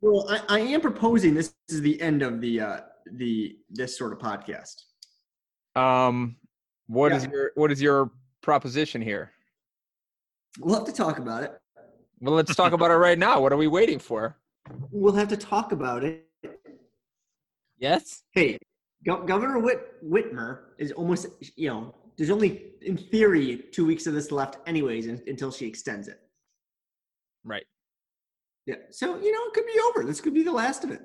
Well, I, I am proposing this is the end of the uh, the this sort of podcast. Um, what is Yeah. your what is your proposition here? We'll have to talk about it. Well, let's talk about it right now. What are we waiting for? We'll have to talk about it. Yes. Hey, Go- Governor Whit- Whitmer is almost you know. There's only in theory two weeks of this left, anyways, un- until she extends it. Right. Yeah. So you know, it could be over. This could be the last of it.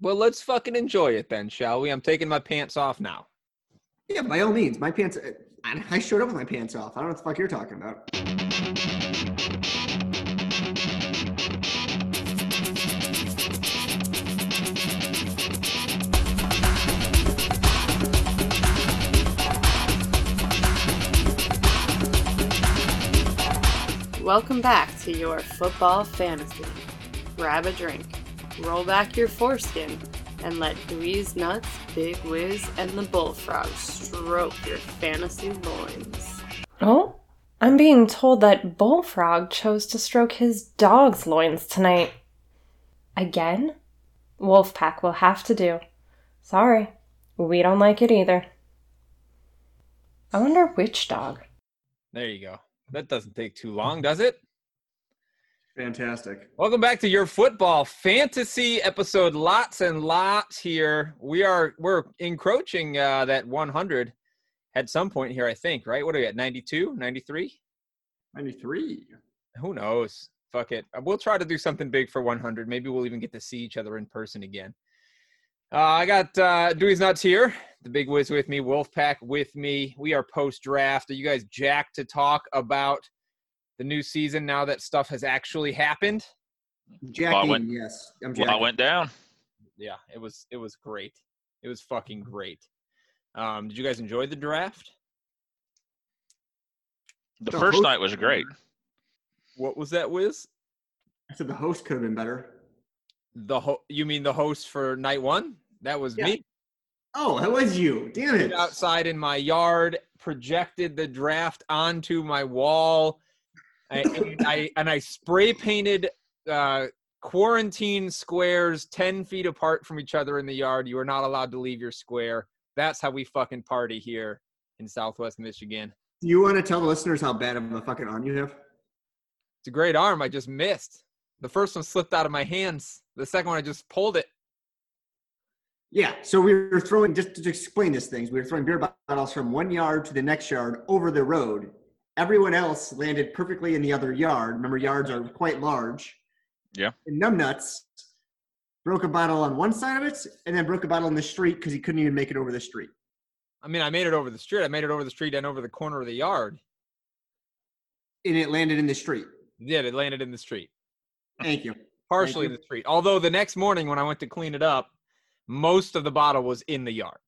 Well, let's fucking enjoy it then, shall we? I'm taking my pants off now. Yeah, by all means. My pants. Uh, I I showed up with my pants off. I don't know what the fuck you're talking about. Welcome back to your football fantasy. Grab a drink, roll back your foreskin, and let Dweez Nuts, Big Wiz, and the Bullfrog stroke your fantasy loins. Oh, I'm being told that Bullfrog chose to stroke his dog's loins tonight. Again? Wolfpack will have to do. Sorry, we don't like it either. I wonder which dog. There you go. That doesn't take too long, does it? Fantastic. Welcome back to your football fantasy episode. Lots and lots here. We are we're encroaching uh, that 100 at some point here, I think. Right? What are we at? 92, 93? 93. Who knows? Fuck it. We'll try to do something big for 100. Maybe we'll even get to see each other in person again. Uh, I got uh, Dweez Nuts here. The big whiz with me. Wolfpack with me. We are post draft. Are you guys jacked to talk about the new season now that stuff has actually happened? Jackie, went- yes. I'm Well, I went down. Yeah, it was it was great. It was fucking great. Um, did you guys enjoy the draft? The The first night was great. What was that, Wiz? I said the host could have been better. The ho- you mean the host for night one? That was Yeah. me. Oh, that was you. Damn it. outside in my yard, projected the draft onto my wall, I- and I and I spray painted uh, quarantine squares ten feet apart from each other in the yard. You are not allowed to leave your square. That's how we fucking party here in Southwest Michigan. Do you want to tell the listeners how bad of a fucking arm you have? It's a great arm. I just missed. The first one slipped out of my hands. The second one, I just pulled it. Yeah. So we were throwing, just to explain this things, we were throwing beer bottles from one yard to the next yard over the road. Everyone else landed perfectly in the other yard. Remember, yards are quite large. Yeah. And Numbnuts broke a bottle on one side of it and then broke a bottle in the street because he couldn't even make it over the street. I mean, I made it over the street. I made it over the street and over the corner of the yard. And it landed in the street. Yeah, it landed in the street. Thank you. partially you. in the street. Although the next morning when I went to clean it up, most of the bottle was in the yard.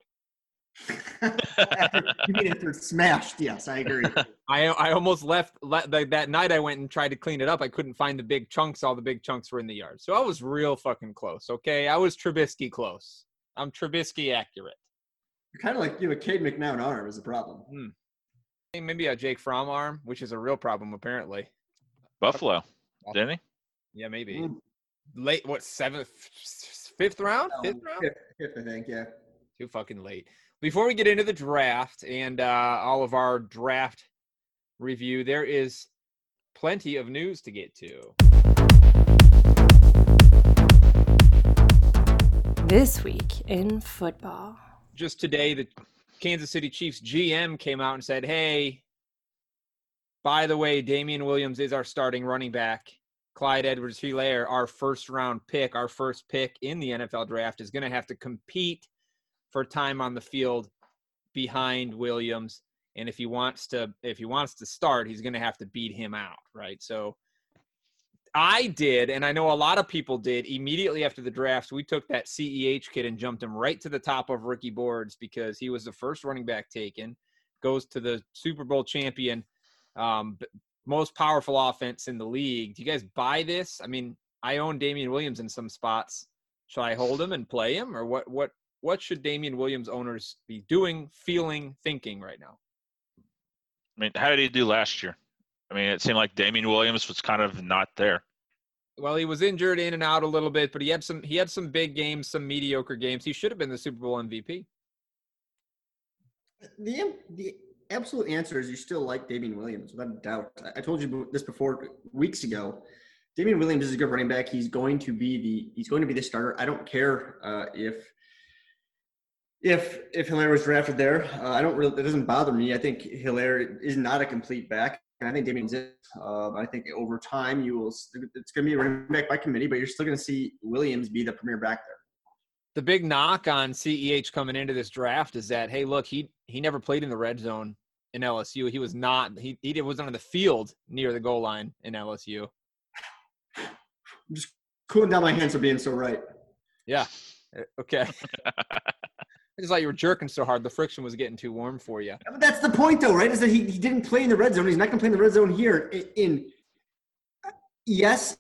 After- you mean after it's smashed? Yes, I agree. I I almost left le- that that night. I went and tried to clean it up. I couldn't find the big chunks. All the big chunks were in the yard. So I was real fucking close. Okay, I was Trubisky close. I'm Trubisky accurate. You're kind of like you have a Cade McNown arm is a problem. Hey, Maybe a Jake Fromm arm, which is a real problem apparently. Buffalo, didn't he? Yeah, maybe Mm. late. What seventh, fifth round? Fifth Um, round? Fifth, fifth, I think. Yeah. Too fucking late. Before we get into the draft and uh, all of our draft review, there is plenty of news to get to. This week in football. Just today, the Kansas City Chiefs GM came out and said, "Hey, by the way, Damien Williams is our starting running back. Clyde Edwards-Hilaire, our first round pick, our first pick in the NFL draft, is going to have to compete for time on the field behind Williams. And if he wants to, if he wants to start, he's going to have to beat him out, right? So." I did, and I know a lot of people did. Immediately after the draft, we took that CEH kid and jumped him right to the top of rookie boards because he was the first running back taken. Goes to the Super Bowl champion, um, most powerful offense in the league. Do you guys buy this? I mean, I own Damien Williams in some spots. Should I hold him and play him, or what? What? What should Damien Williams owners be doing, feeling, thinking right now? I mean, how did he do last year? I mean, it seemed like Damien Williams was kind of not there. Well, he was injured in and out a little bit, but he had some he had some big games, some mediocre games. He should have been the Super Bowl MVP. The the absolute answer is you still like Damien Williams without a doubt. I- told you this before weeks ago. Damien Williams is a good running back. He's going to be the he's going to be the starter. I don't care uh, if if if Hilaire was drafted there. Uh, I don't really. It doesn't bother me. I think Hilaire is not a complete back. I think Damien's it. Uh, I think over time you will. It's going to be a running back by committee, but you're still going to see Williams be the premier back there. The big knock on CEH coming into this draft is that hey, look, he he never played in the red zone in LSU. He was not he he wasn't on the field near the goal line in LSU. I'm just cooling down my hands for being so right. Yeah. Uh, Okay. I just thought you were jerking so hard. The friction was getting too warm for you. But that's the point, though, right? Is that he, he didn't play in the red zone. He's not going to play in the red zone here. In, in yes,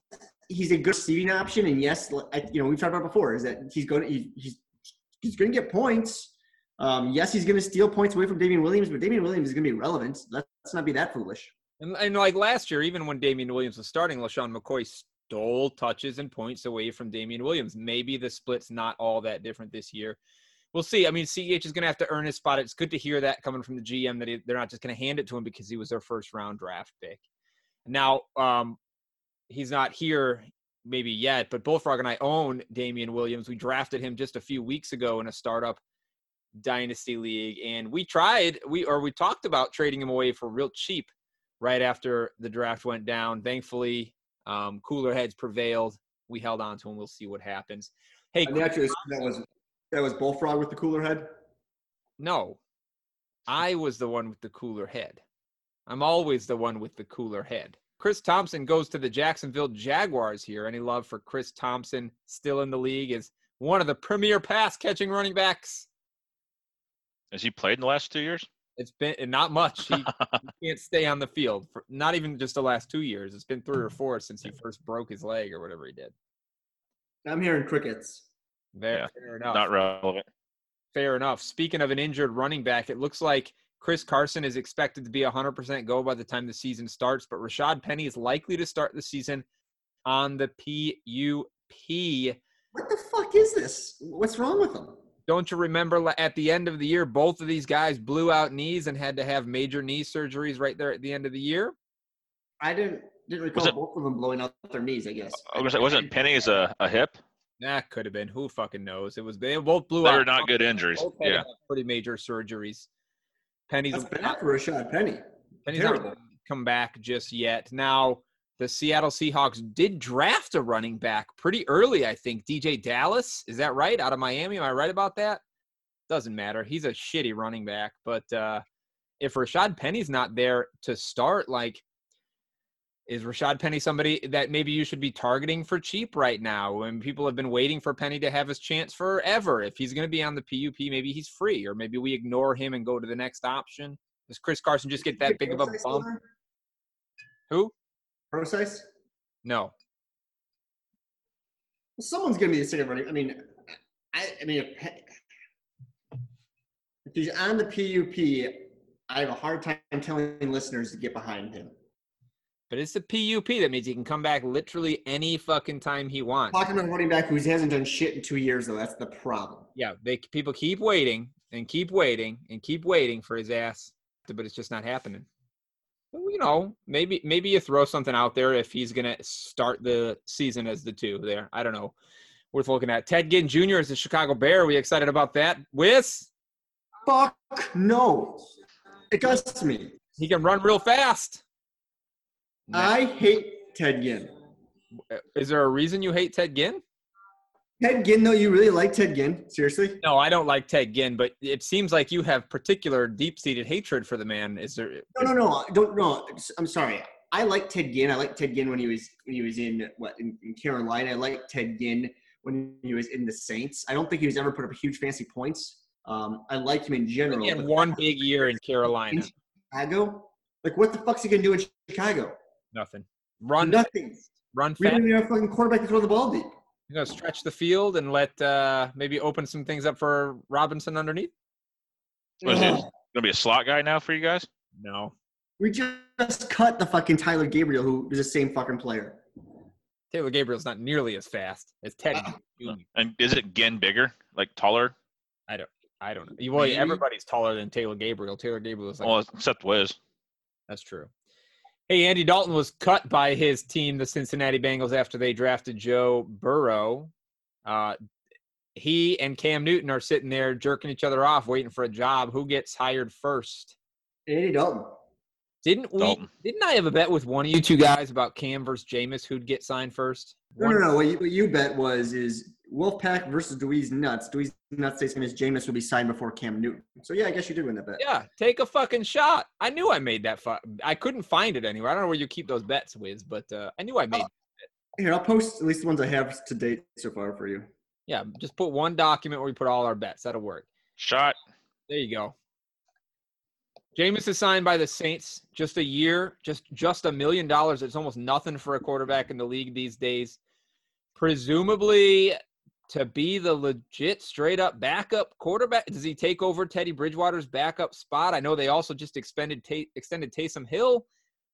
he's a good receiving option, and yes, you know we've talked about before is that he's going to he's he's going to get points. Um, yes, he's going to steal points away from Damien Williams, but Damien Williams is going to be relevant. Let's not be that foolish. And, and like last year, even when Damien Williams was starting, LeSean McCoy stole touches and points away from Damien Williams. Maybe the split's not all that different this year. We'll see. I mean, CEH is going to have to earn his spot. It's good to hear that coming from the GM that he, they're not just going to hand it to him because he was their first round draft pick. Now, um, he's not here maybe yet, but Bullfrog and I own Damien Williams. We drafted him just a few weeks ago in a startup dynasty league, and we tried we or we talked about trading him away for real cheap right after the draft went down. Thankfully, um, cooler heads prevailed. We held on to him. We'll see what happens. Hey, I mean, actually, that was that was Bullfrog with the cooler head. no, I was the one with the cooler head. I'm always the one with the cooler head. Chris Thompson goes to the Jacksonville Jaguars here. Any love for Chris Thompson still in the league is one of the premier pass catching running backs? Has he played in the last two years? It's been not much. He, he can't stay on the field for not even just the last two years. It's been three or four since he first broke his leg or whatever he did. I'm hearing crickets. Fair, Yeah, fair enough. Not relevant. Fair enough. Speaking of an injured running back, it looks like Chris Carson is expected to be 100% go by the time the season starts, but Rashad Penny is likely to start the season on the PUP. What the fuck is this? What's wrong with them? Don't you remember at the end of the year, both of these guys blew out knees and had to have major knee surgeries right there at the end of the year? I didn't didn't recall it- both of them blowing out their knees. I guess. I was gonna say, wasn't Penny's a, a hip? That could have been. Who fucking knows? It was they both blew out. They're not good injuries. Both had Yeah. pretty major surgeries. Penny's That's bad for Rashad Penny. Penny's not Terrible. come back just yet. Now, the Seattle Seahawks did draft a running back pretty early, I think. DeeJay Dallas, is that right? Out of Miami, am I right about that? Doesn't matter. He's a shitty running back, but uh, if Rashad Penny's not there to start, like, is Rashad Penny somebody that maybe you should be targeting for cheap right now? When people have been waiting for Penny to have his chance forever. If he's going to be on the PUP, maybe he's free, or maybe we ignore him and go to the next option. Does Chris Carson just get that big of a bump? Who? Process? No. Well, someone's gonna be the second running. I mean, I, I mean, if, if he's on the PUP, I have a hard time telling listeners to get behind him. But it's the PUP. That means he can come back literally any fucking time he wants. Talking about a running back who hasn't done shit in two years, though, that's the problem. Yeah, they people keep waiting and keep waiting and keep waiting for his ass, but it's just not happening. Well, You know, maybe maybe you throw something out there if he's gonna start the season as the two there. I don't know. Worth looking at. Ted Ginn Jr. is the Chicago Bear. Are we excited about that? Wiz, Fuck no. It disgusts me. he can run real fast. I hate Ted Ginn. Is there a reason you hate Ted Ginn? Ted Ginn, though, you really like Ted Ginn? Seriously? No, I don't like Ted Ginn, but it seems like you have particular deep-seated hatred for the man. Is there? No, no, no. Don't no. I'm sorry. I like Ted Ginn. I like Ted Ginn when he was when he was in what in, in Carolina. I like Ted Ginn when he was in the Saints. I don't think he was ever put up a huge fancy points. Um, I like him in general. He had one big year in Carolina. Chicago, like what the fuck's he gonna do in Chicago? Nothing. Run, Nothing. run We fast. don't even have a fucking quarterback to throw the ball deep. You're gonna stretch the field and let uh, maybe open some things up for Robinson underneath. What is it? Gonna be a slot guy now for you guys? No. We just cut the fucking Tyler Gabriel, who is the same fucking player. Taylor Gabriel's not nearly as fast as Teddy. Uh, And is it Ginn bigger, like taller? I don't I don't know. Well, everybody's taller than Taylor Gabriel. Taylor Gabriel is like Well, except Wiz. That's true. Hey, Andy Dalton was cut by his team, the Cincinnati Bengals, after they drafted Joe Burrow. Uh, he and Cam Newton are sitting there jerking each other off, waiting for a job. Who gets hired first? Andy Dalton. Didn't we? Dalton. Didn't I have a bet with one of you two guys about Cam versus Jameis? Who'd get signed first? No, no, no. What you, what you bet was is Wolfpack versus Dweez Nuts. Dweez Nuts saying his Jameis will be signed before Cam Newton. So yeah, I guess you did win that bet. Yeah, take a fucking shot. I knew I made that. Fu- I couldn't find it anywhere. I don't know where you keep those bets, Wiz, but uh, I knew I made. It. Here, I'll post at least the ones I have to date so far for you. Yeah, just put one document where we put all our bets. That'll work. Shot. There you go. Jameis is signed by the Saints. Just a year, just just a million dollars. It's almost nothing for a quarterback in the league these days. Presumably to be the legit straight up backup quarterback. Does he take over Teddy Bridgewater's backup spot? I know they also just extended Ta- extended Taysom Hill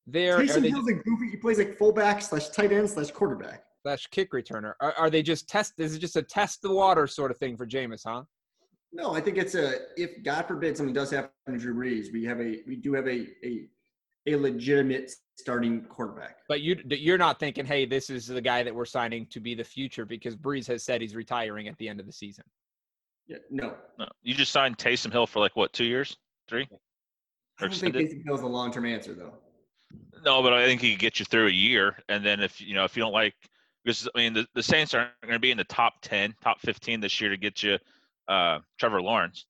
there. Taysom they Hill's a goofy. He plays like fullback slash tight end slash quarterback. slash kick returner? Are, are they just test? This Is it just a test the water sort of thing for Jameis, huh? No, I think it's a if God forbid something does happen to Drew Brees, we have a we do have a a, a legitimate starting quarterback. But you you're not thinking, hey, this is the guy that we're signing to be the future because Brees has said he's retiring at the end of the season. Yeah, no, No, you just signed Taysom Hill for like what, two years, three? I don't think Extended? Taysom Hill's a long term answer though. No, but I think he could get you through a year, and then if you know if you don't like, because I mean the, the Saints aren't going to be in the top ten, top fifteen this year to get you uh, Trevor Lawrence.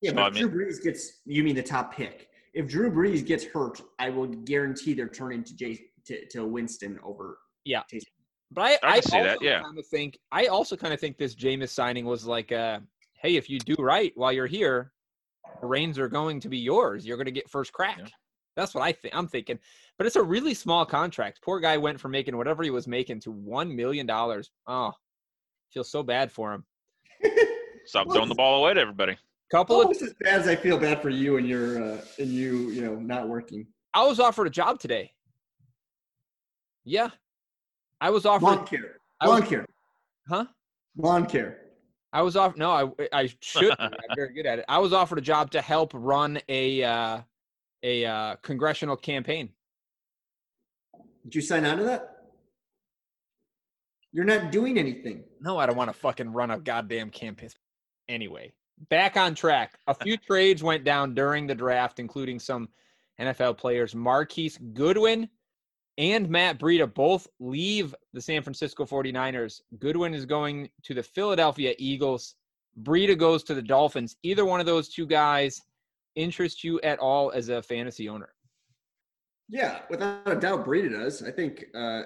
Yeah, So, but I mean- Drew Brees gets you mean the top pick. If Drew Brees gets hurt, I will guarantee they're turning to Jay to, to Winston over. Yeah. Taysom. But I, I I, see also that, yeah. kind of think I also kind of think this Jameis signing was like, uh, hey, if you do right while you're here, the reins are going to be yours. You're going to get first crack. Yeah. That's what I think. I'm thinking, but it's a really small contract. Poor guy went from making whatever he was making to one million dollars. Oh, feel so bad for him. Stop throwing the ball away to everybody. Couple of Almost as bad as I feel bad for you and your uh, and you you know not working. I was offered a job today. Yeah. I was offered Lawn care, I lawn was- care, huh? lawn care. I was off no, I I should. I'm very good at it. I was offered a job to help run a uh a uh congressional campaign. Did you sign on to that? You're not doing anything. No, I don't want to fucking run a goddamn campaign. Anyway, back on track. A few trades went down during the draft, including some NFL players. Marquise Goodwin and Matt Breida both leave the San Francisco 49ers. Goodwin is going to the Philadelphia Eagles. Breida goes to the Dolphins. Either one of those two guys interest you at all as a fantasy owner? Yeah, without a doubt, Breida does. I think uh,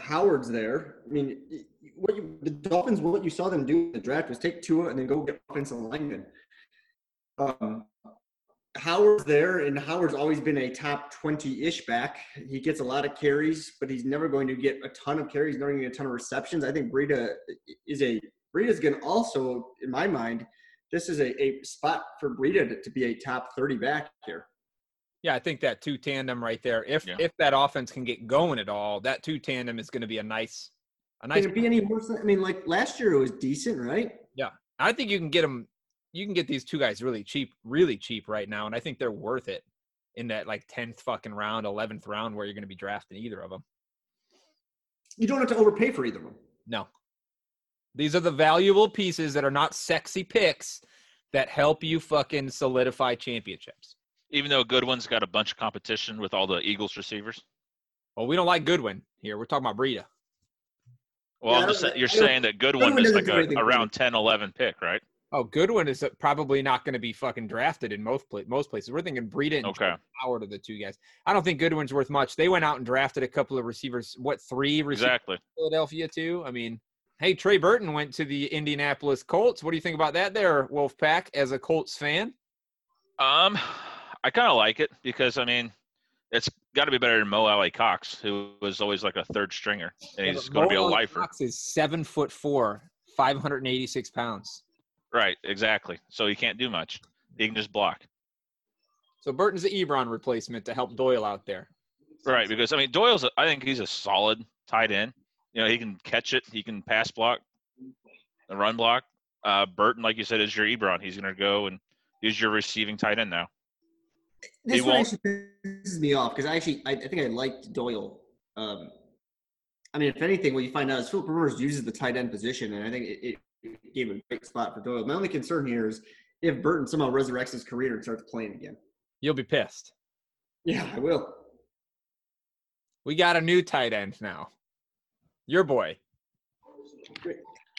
Howard's there. I mean, what you, the Dolphins, what you saw them do in the draft was take Tua and then go get offensive lineman. Um, Howard's there, and Howard's always been a top 20 ish back. He gets a lot of carries, but he's never going to get a ton of carries, never going to get a ton of receptions. I think Breida is a Breida's going to also, in my mind, this is a, a spot for Breida to, to be a top 30 back here. Yeah, I think that two tandem right there. If Yeah. if that offense can get going at all, that two tandem is going to be a nice, a nice. Can it be any worse? Than, I mean, like last year it was decent, right? Yeah, I think you can get them. You can get these two guys really cheap, really cheap right now, and I think they're worth it in that like tenth fucking round, eleventh round, where you're going to be drafting either of them. You don't have to overpay for either of them. No, these are the valuable pieces that are not sexy picks that help you fucking solidify championships. Even though Goodwin's got a bunch of competition with all the Eagles receivers. Well, we don't like Goodwin here. We're talking about Breida. Well, Yeah, I'm just you're saying that Goodwin Goodwin is doesn't like do a, anything around 10, 11 pick, right? Oh, Goodwin is probably not going to be fucking drafted in most pla- most places. We're thinking Breida and Okay. Howard are the two guys. I don't think Goodwin's worth much. They went out and drafted a couple of receivers. What three receivers? Exactly. Philadelphia too. I mean, hey, Trey Burton went to the Indianapolis Colts. What do you think about that, there, Wolfpack? As a Colts fan, Um, I kind of like it because I mean, it's got to be better than Mo Alie-Cox, who was always like a third stringer, and he's going to be a Mo lifer. Cox is seven foot four, five hundred and eighty six pounds. Right, exactly. So he can't do much. He can just block. So Burton's the Ebron replacement to help Doyle out there. Right, because I mean Doyle's. A, I think he's a solid tight end, You know, he can catch it. He can pass block, the run block. Uh, Burton, like you said, is your Ebron. He's going to go and he's your receiving tight end now. This one won't- actually pisses me off because I actually I, I think I liked Doyle. Um, I mean, if anything, what you find out is Philip Rivers uses the tight end position, and I think it, it gave a great spot for Doyle. My only concern here is if Burton somehow resurrects his career and starts playing again. You'll be pissed. Yeah, I will. We got a new tight end now. Your boy.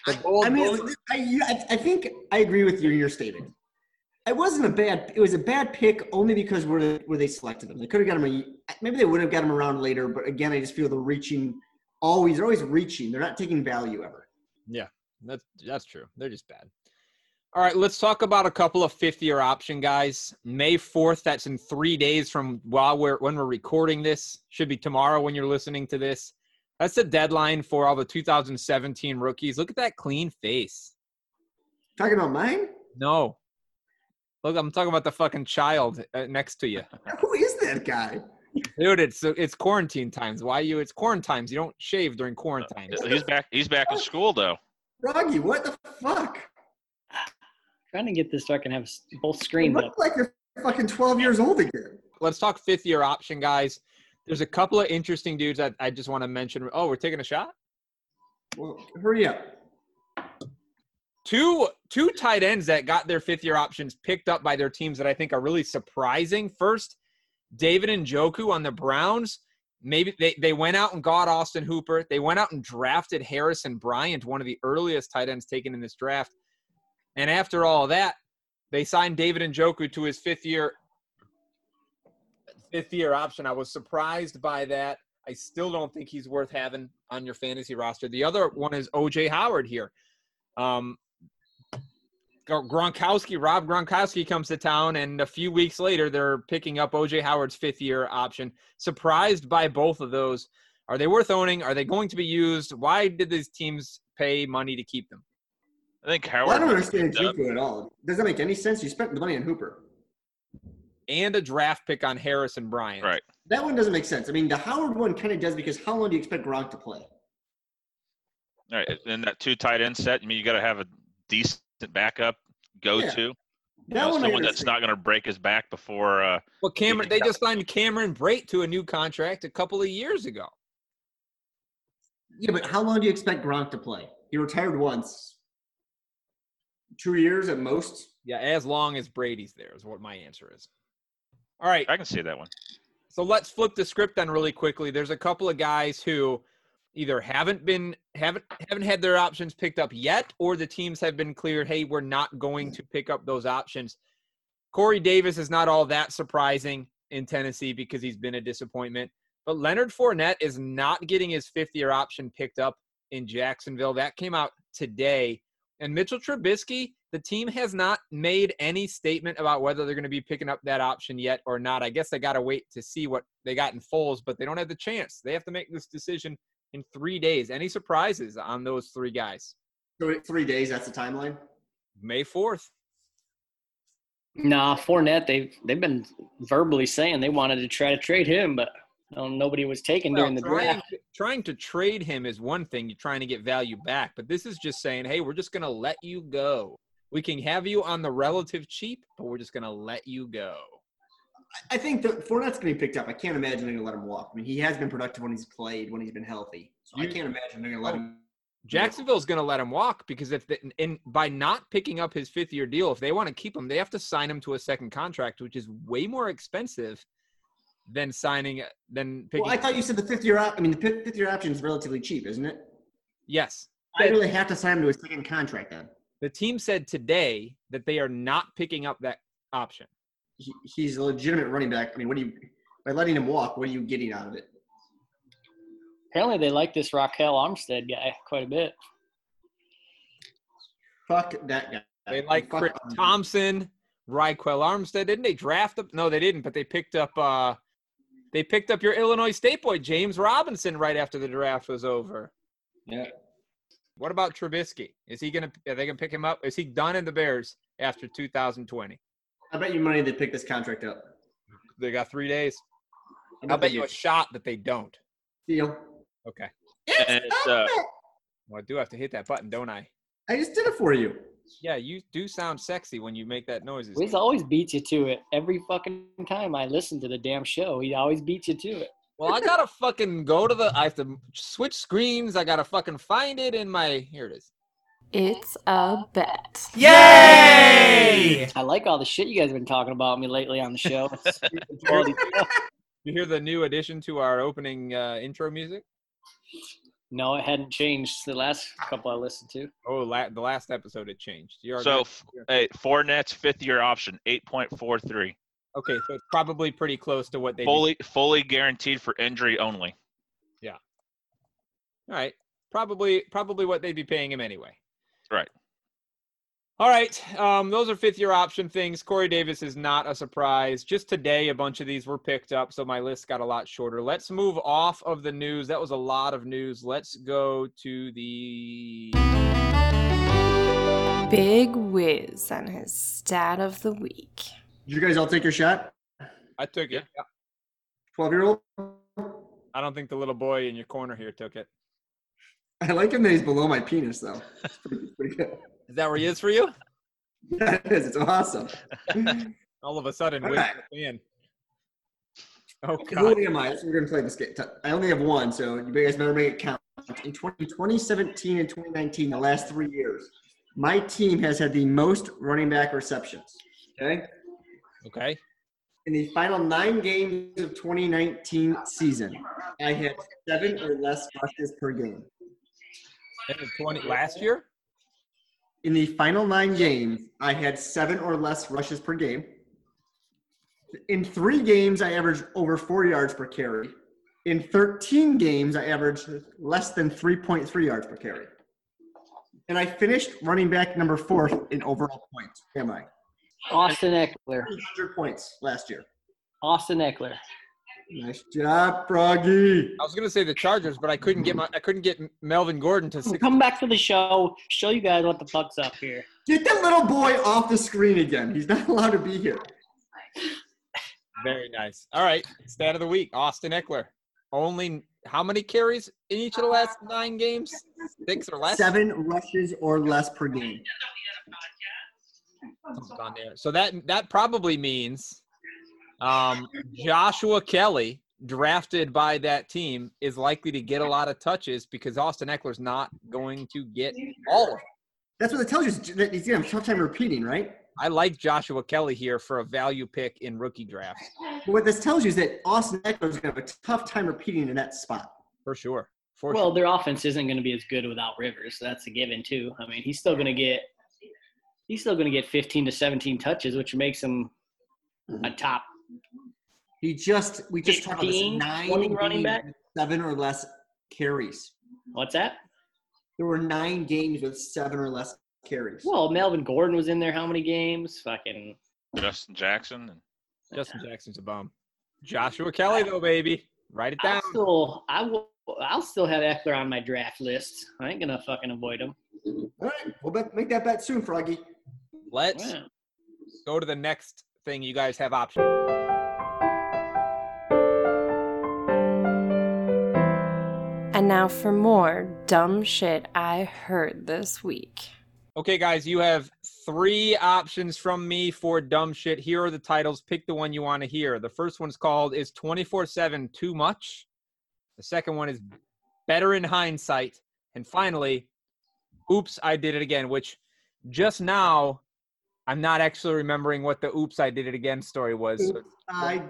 I, I mean, I, I, I think I agree with you in your statement. It wasn't a bad. It was a bad pick only because where where they selected him. They could have got him. A, maybe they would have got him around later. But again, I just feel they're reaching. Always, they're always reaching. They're not taking value ever. Yeah, that's that's true. They're just bad. All right, let's talk about a couple of fifth year option guys. May 4th, that's in three days from while we're when we're recording this. Should be tomorrow when you're listening to this. That's the deadline for all the 2017 rookies. Look at that clean face. Talking about mine. No. Look, I'm talking about the fucking child uh, next to you. Who is that guy? Dude, it's it's quarantine times. Why you? It's quarantine times. You don't shave during quarantine. He's back. He's back in school though. Froggy, what the fuck? Trying to get this so I can have s- both You screens up. look like you're fucking 12 years old again. Let's talk fifth year option guys. There's a couple of interesting dudes that I just want to mention. Oh, we're taking a shot. Well, hurry up. Two two tight ends that got their fifth year options picked up by their teams that I think are really surprising. First, David Njoku on the Browns. Maybe they, they went out and got Austin Hooper. They went out and drafted Harrison Bryant, one of the earliest tight ends taken in this draft. And after all that, they signed David Njoku to his fifth year fifth year option. I was surprised by that. I still don't think he's worth having on your fantasy roster. The other one is OJ Howard here. Um, Gronkowski, Rob Gronkowski comes to town, and a few weeks later, they're picking up OJ Howard's fifth year option. Surprised by both of those. Are they worth owning? Are they going to be used? Why did these teams pay money to keep them? I think Well, Howard. I don't understand picked Njoku at all. Does that make any sense? You spent the money on Hooper. And a draft pick on Harrison Bryant. Right. That one doesn't make sense. I mean, the Howard one kind of does because how long do you expect Gronk to play? All right. In that two tight end set, I mean, you got to have a decent backup go to. That You know, one someone that's not going to break his back before. Uh, Well, Cameron, they just signed Cameron Brate to a new contract a couple of years ago. Yeah, but how long do you expect Gronk to play? He retired once. Two years at most. Yeah, as long as Brady's there is what my answer is. All right. I can see that one. So let's flip the script then really quickly. There's a couple of guys who either haven't been haven't haven't had their options picked up yet, or the teams have been cleared. Hey, we're not going to pick up those options. Corey Davis is not all that surprising in Tennessee because he's been a disappointment. But Leonard Fournette is not getting his fifth year option picked up in Jacksonville. That came out today. And Mitchell Trubisky, the team has not made any statement about whether they're going to be picking up that option yet or not. I guess they got to wait to see what they got in Foles, but they don't have the chance. They have to make this decision in three days. Any surprises on those three guys? So three days, that's the timeline. May 4th. Nah, Fournette, they've they've been verbally saying they wanted to try to trade him, but nobody was taken Well, during the trying, draft. trying to trade him is one thing. You're trying to get value back, but this is just saying, hey, we're just going to let you go. We can have you on the relative cheap, but we're just going to let you go. I- think that Fournette's going to be picked up. I can't imagine they're going to let him walk. I mean, he has been productive when he's played, when he's been healthy. So I can't imagine they're going to let Oh. him. Jacksonville's going to let him walk because if the, and by not picking up his fifth year deal, if they want to keep him, they have to sign him to a second contract, which is way more expensive than signing than picking. Well, I thought you said the fifth year. op- I mean, the fifth fifth year option is relatively cheap, isn't it? yes, I really have to sign him to a second contract then. the team said today that they are not picking up that option. He, he's a legitimate running back. I mean, what do you by letting him walk? What are you getting out of it? Apparently, they like this Ryquell Armstead guy quite a bit. Fuck that guy. They like Fuck Chris him. Thompson, Ryquell Armstead. Didn't they draft up? No, they didn't. But they picked up. uh They picked up your Illinois State boy James Robinson right after the draft was over. Yeah. What about Trubisky? Is he gonna? Are they gonna pick him up? Is he done in the Bears after 2020? I bet you money they pick this contract up. They got three days. I I'll bet you a shot that they don't. deal. Okay. And it's, uh, Well, I do have to hit that button, don't I? I just did it for you. Yeah, you do sound sexy when you make that noise. Wiz always beats you to it every fucking time I listen to the damn show. He always beats you to it. Well, I gotta fucking go to the. I have to switch screens. I gotta fucking find it in my. Here it is. It's a bet. Yay! I like all the shit you guys have been talking about me lately on the show. It's quality stuff. You hear the new addition to our opening uh, intro music? no, it hadn't changed the last couple I listened to. Oh, la- the last episode it changed. You already so, got- f- hey, Fournette's fifth year option, 8.43. okay, so it's probably pretty close to what they. Fully, fully guaranteed for injury only. Yeah. All right, probably probably what they'd be paying him anyway. Right. All right, um, those are fifth year option things. Corey Davis is not a surprise. Just today, a bunch of these were picked up, so my list got a lot shorter. Let's move off of the news. That was a lot of news. Let's go to the. Big whiz and his stat of the week. Did you guys all take your shot? I took it. Yeah. 12 year old? I don't think the little boy in your corner here took it. I like him that he's below my penis, though. It's pretty, pretty good. Is that where he is for you? Yeah, it is. It's awesome. All of a sudden, Wiz right. fan. Oh God. old am I? So we're going to play this game. I only have one, so you guys better make it count. In 20, 2017 and 2019, the last three years, my team has had the most running back receptions. Okay? Okay. In the final nine games of 2019 season, I had seven or less rushes per game. And in 20 last year. In the final nine games, I had seven or less rushes per game. In three games, I averaged over four yards per carry. In 13 games, I averaged less than 3.3 yards per carry. And I finished running back number four in overall points. Am I? Austin Ekeler. 300 points last year. Austin Ekeler. Nice job, Froggy. I was gonna say the Chargers, but I couldn't get my I couldn't get Melvin Gordon to six. Come back to the show. Show you guys what the fuck's up here. Get that little boy off the screen again. He's not allowed to be here. Very nice. All right, stat of the week: Austin Ekeler. Only how many carries in each of the last nine games? Six or less. Seven rushes or less per game. Something's on there. So that that probably means um, Joshua Kelley, drafted by that team, is likely to get a lot of touches because Austin Ekeler's not going to get all of them. That's what it tells you. that He's gonna have a tough time repeating, right? I like Joshua Kelley here for a value pick in rookie drafts what this tells you is that Austin Ekeler is gonna have a tough time repeating in that spot. for sure. For Well, sure. their offense isn't going to be as good without Rivers. So that's a given too. I mean, he's still going to get he's still going to get 15 to 17 touches, which makes him a top. He just we just talked about this nine running games back? with seven or less carries. What's that? There were nine games with seven or less carries. Well, Melvin Gordon was in there. How many games? Fucking. Justin Jackson. And Justin Jackson's a bum. Joshua Kelley, though, baby. Write it down. I'll still, I will, I'll still have Ekeler on my draft list. I ain't gonna fucking avoid him. All right, we'll bet, make that bet soon, Froggy. Let's Yeah. go to the next thing you guys have options. And now for more dumb shit I heard this week. Okay, guys, you have three options from me for dumb shit. Here are the titles. Pick the one you want to hear. The first one's called Is 24 7 Too Much? The second one is Better in Hindsight. And finally, Oops, I Did It Again, which just now I'm not actually remembering what the Oops, I Did It Again story was. So I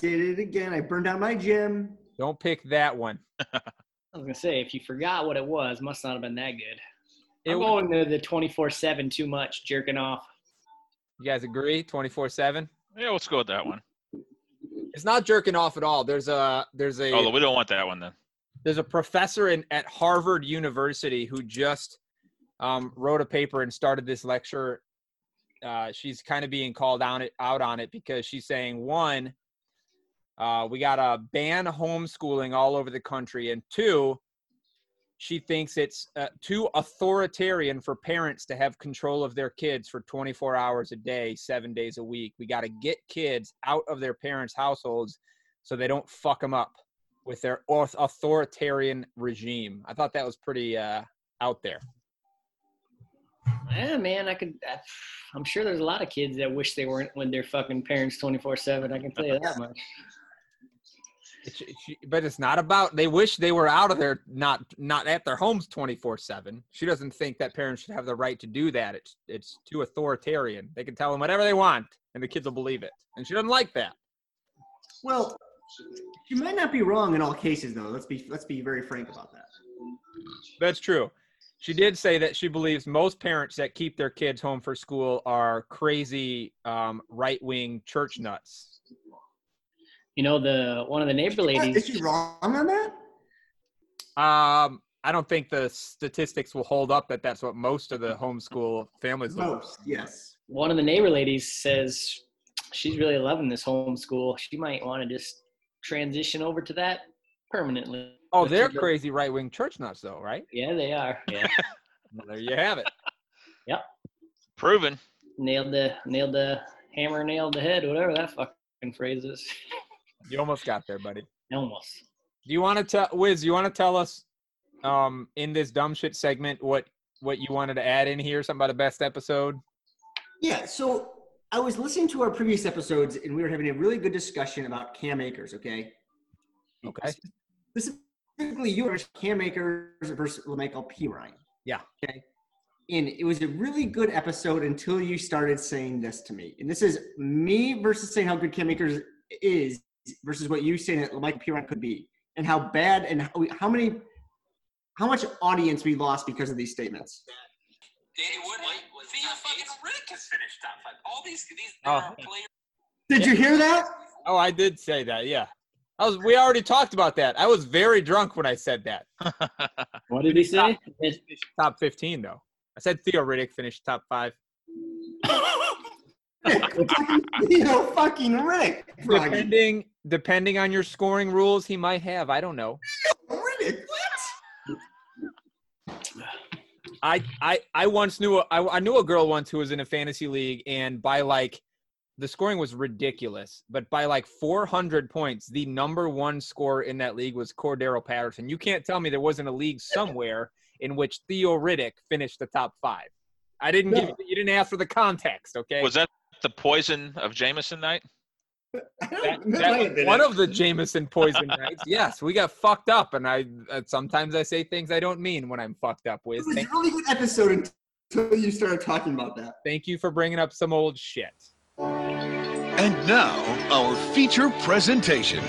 did it again. I burned down my gym. don't pick that one. I was gonna say, if you forgot what it was, must not have been that good. It I'm was- going to the 24/7 too much jerking off. You guys agree? 24 7? yeah, let's go with that one. It's not jerking off at all. There's a there's a Oh, we don't want that one then. there's a professor in at Harvard University who just um, wrote a paper and started this lecture. Uh, she's kind of being called on it out on it because she's saying one, uh, we got to ban homeschooling all over the country, and two, she thinks it's uh, too authoritarian for parents to have control of their kids for 24 hours a day, seven days a week. We got to get kids out of their parents' households so they don't fuck them up. with their authoritarian regime. I thought that was pretty uh, out there. Yeah, man, I could. I'm sure there's a lot of kids that wish they weren't with their fucking parents 24 seven. I can tell you that much. It's, she, but it's not about. They wish they were out of their not not at their homes 24 seven. She doesn't think that parents should have the right to do that. It's it's too authoritarian. They can tell them whatever they want, and the kids will believe it. And she doesn't like that. Well, she might not be wrong in all cases, though. Let's be let's be very frank about that. That's true. She did say that she believes most parents that keep their kids home for school are crazy um, right wing church nuts. You know, the one of the neighbor ladies. Is she wrong on that? Um, I don't think the statistics will hold up that that's what most of the homeschool families look. Most, yes. One of the neighbor ladies says she's really loving this homeschool. She might want to just transition over to that permanently. Oh, they're crazy right wing church nuts, though, right? Yeah, they are. Yeah, Well, there you have it. Yep. Proven. nailed the nailed the hammer, nailed the head, whatever that fucking phrase is. You almost got there, buddy. Almost. Do you want to tell Wiz? You want to tell us um, in this dumb shit segment what what you wanted to add in here? Something about the best episode. Yeah, so I was listening to our previous episodes and we were having a really good discussion about Cam Akers, okay? Okay. Specifically, you were Cam Akers versus Michael P. Ryan. Yeah. Okay. And it was a really good episode until you started saying this to me. And this is me versus saying how good Cam Akers is versus what you saying that Michael P. Ryan could be, and how bad and how, how many, how much audience we lost because of these statements. Danny Wood, Theo fucking Riddick has finished top five. All these, these Oh. players. Did you hear that? Oh, I did say that. Yeah. I was. We already talked about that. I was very drunk when I said that. What did he say? It- Top fifteen, though. I said Theo Riddick finished top five. you know, fucking Rick. Froggy. Depending depending on your scoring rules, he might have. I don't know. Riddick, what? I I I once knew a, I, I knew a girl once who was in a fantasy league, and by like the scoring was ridiculous, but by like 400 points, the number one scorer in that league was Cordarrelle Patterson. You can't tell me there wasn't a league somewhere in which Theo Riddick finished the top five. I didn't give No. you didn't ask for the context, okay? Was that the poison of Jameson night? that, That that was one it. of the Jameson poison nights. Yes, we got fucked up, and I uh, sometimes I say things I don't mean when I'm fucked up with. It was a really good episode until you started talking about that. thank you for bringing up some old shit. And now, our feature presentation.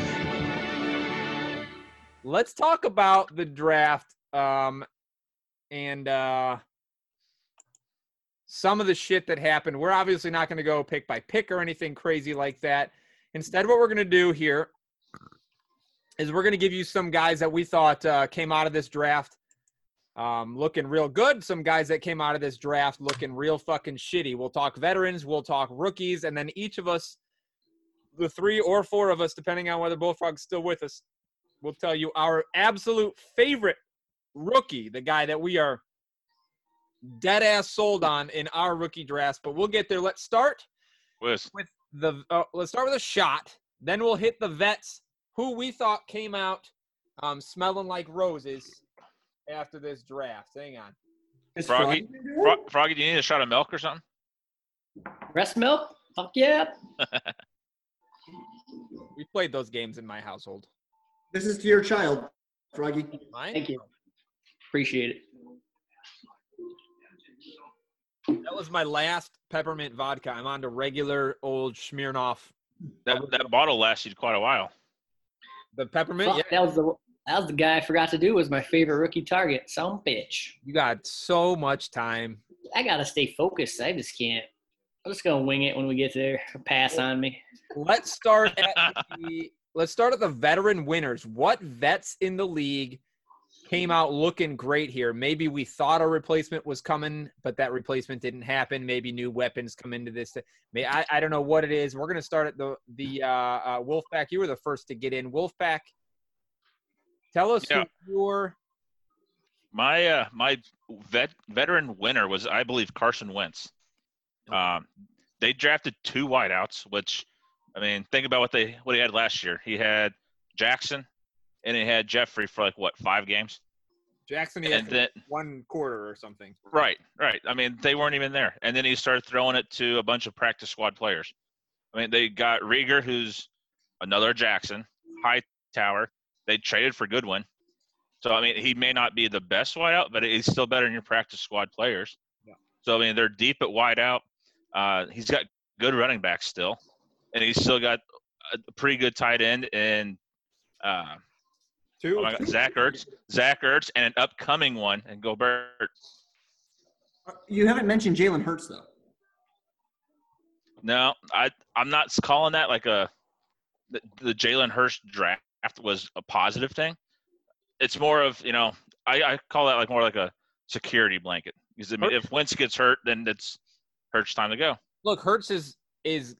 let's talk about the draft um and uh some of the shit that happened we're obviously not going to go pick by pick or anything crazy like that. Instead what we're going to do here is we're going to give you some guys that we thought uh, came out of this draft um, looking real good some guys that came out of this draft looking real fucking shitty. We'll talk veterans we'll talk rookies and then each of us the three or four of us depending on whether bullfrog's still with us we'll tell you our absolute favorite rookie, the guy that we are dead ass sold on in our rookie draft. But we'll get there. Let's start Was with the uh, let's start with a shot. Then we'll hit the vets who we thought came out um, smelling like roses after this draft. Hang on. Is Froggy? Froggy do? Fro- Froggy, do you need a shot of milk or something? breast milk? Fuck yeah. We played those games in my household. This is to your child, Froggy. Mine? Thank you. Appreciate it. That was my last peppermint vodka. I'm on to regular old Smirnoff. That that bottle lasted quite a while. The peppermint, Fuck, yeah. that was the that was the guy I forgot to do was my favorite rookie target. Some bitch. You got so much time. I gotta stay focused. I just can't. I'm just gonna wing it when we get there. Pass on me. Let's start at the let's start at the veteran winners. What vets in the league came out looking great here? Maybe we thought a replacement was coming, but that replacement didn't happen. Maybe new weapons come into this. May I, I don't know what it is. We're gonna start at the the uh, uh, Wolfpack. You were the first to get in. Wolfpack, tell us Yeah. who your My uh, my vet veteran winner was I believe Carson Wentz. Um, they drafted two wideouts, which I mean, think about what they what he had last year. He had Jackson and he had Jeffery for like what five games. Jackson, he had then one quarter or something. right, right. I mean, they weren't even there, and then he started throwing it to a bunch of practice squad players. I mean, they got Reagor, who's another Jackson, Hightower. They traded for Goodwin, so I mean, he may not be the best wideout, but he's still better than your practice squad players. Yeah. So I mean, they're deep at wideout. Uh, he's got good running backs still, and he's still got a pretty good tight end and uh, Two. oh my God, Zach Ertz, Zach Ertz, and an upcoming one, and Goedert. Uh, you haven't mentioned Jalen Hurts though. No, I I'm not calling that like a the, the Jalen Hurts draft was a positive thing. It's more of you know I, I call that like more like a security blanket because I mean, if Wentz gets hurt, then it's Hurts time to go. Look, Hurts is is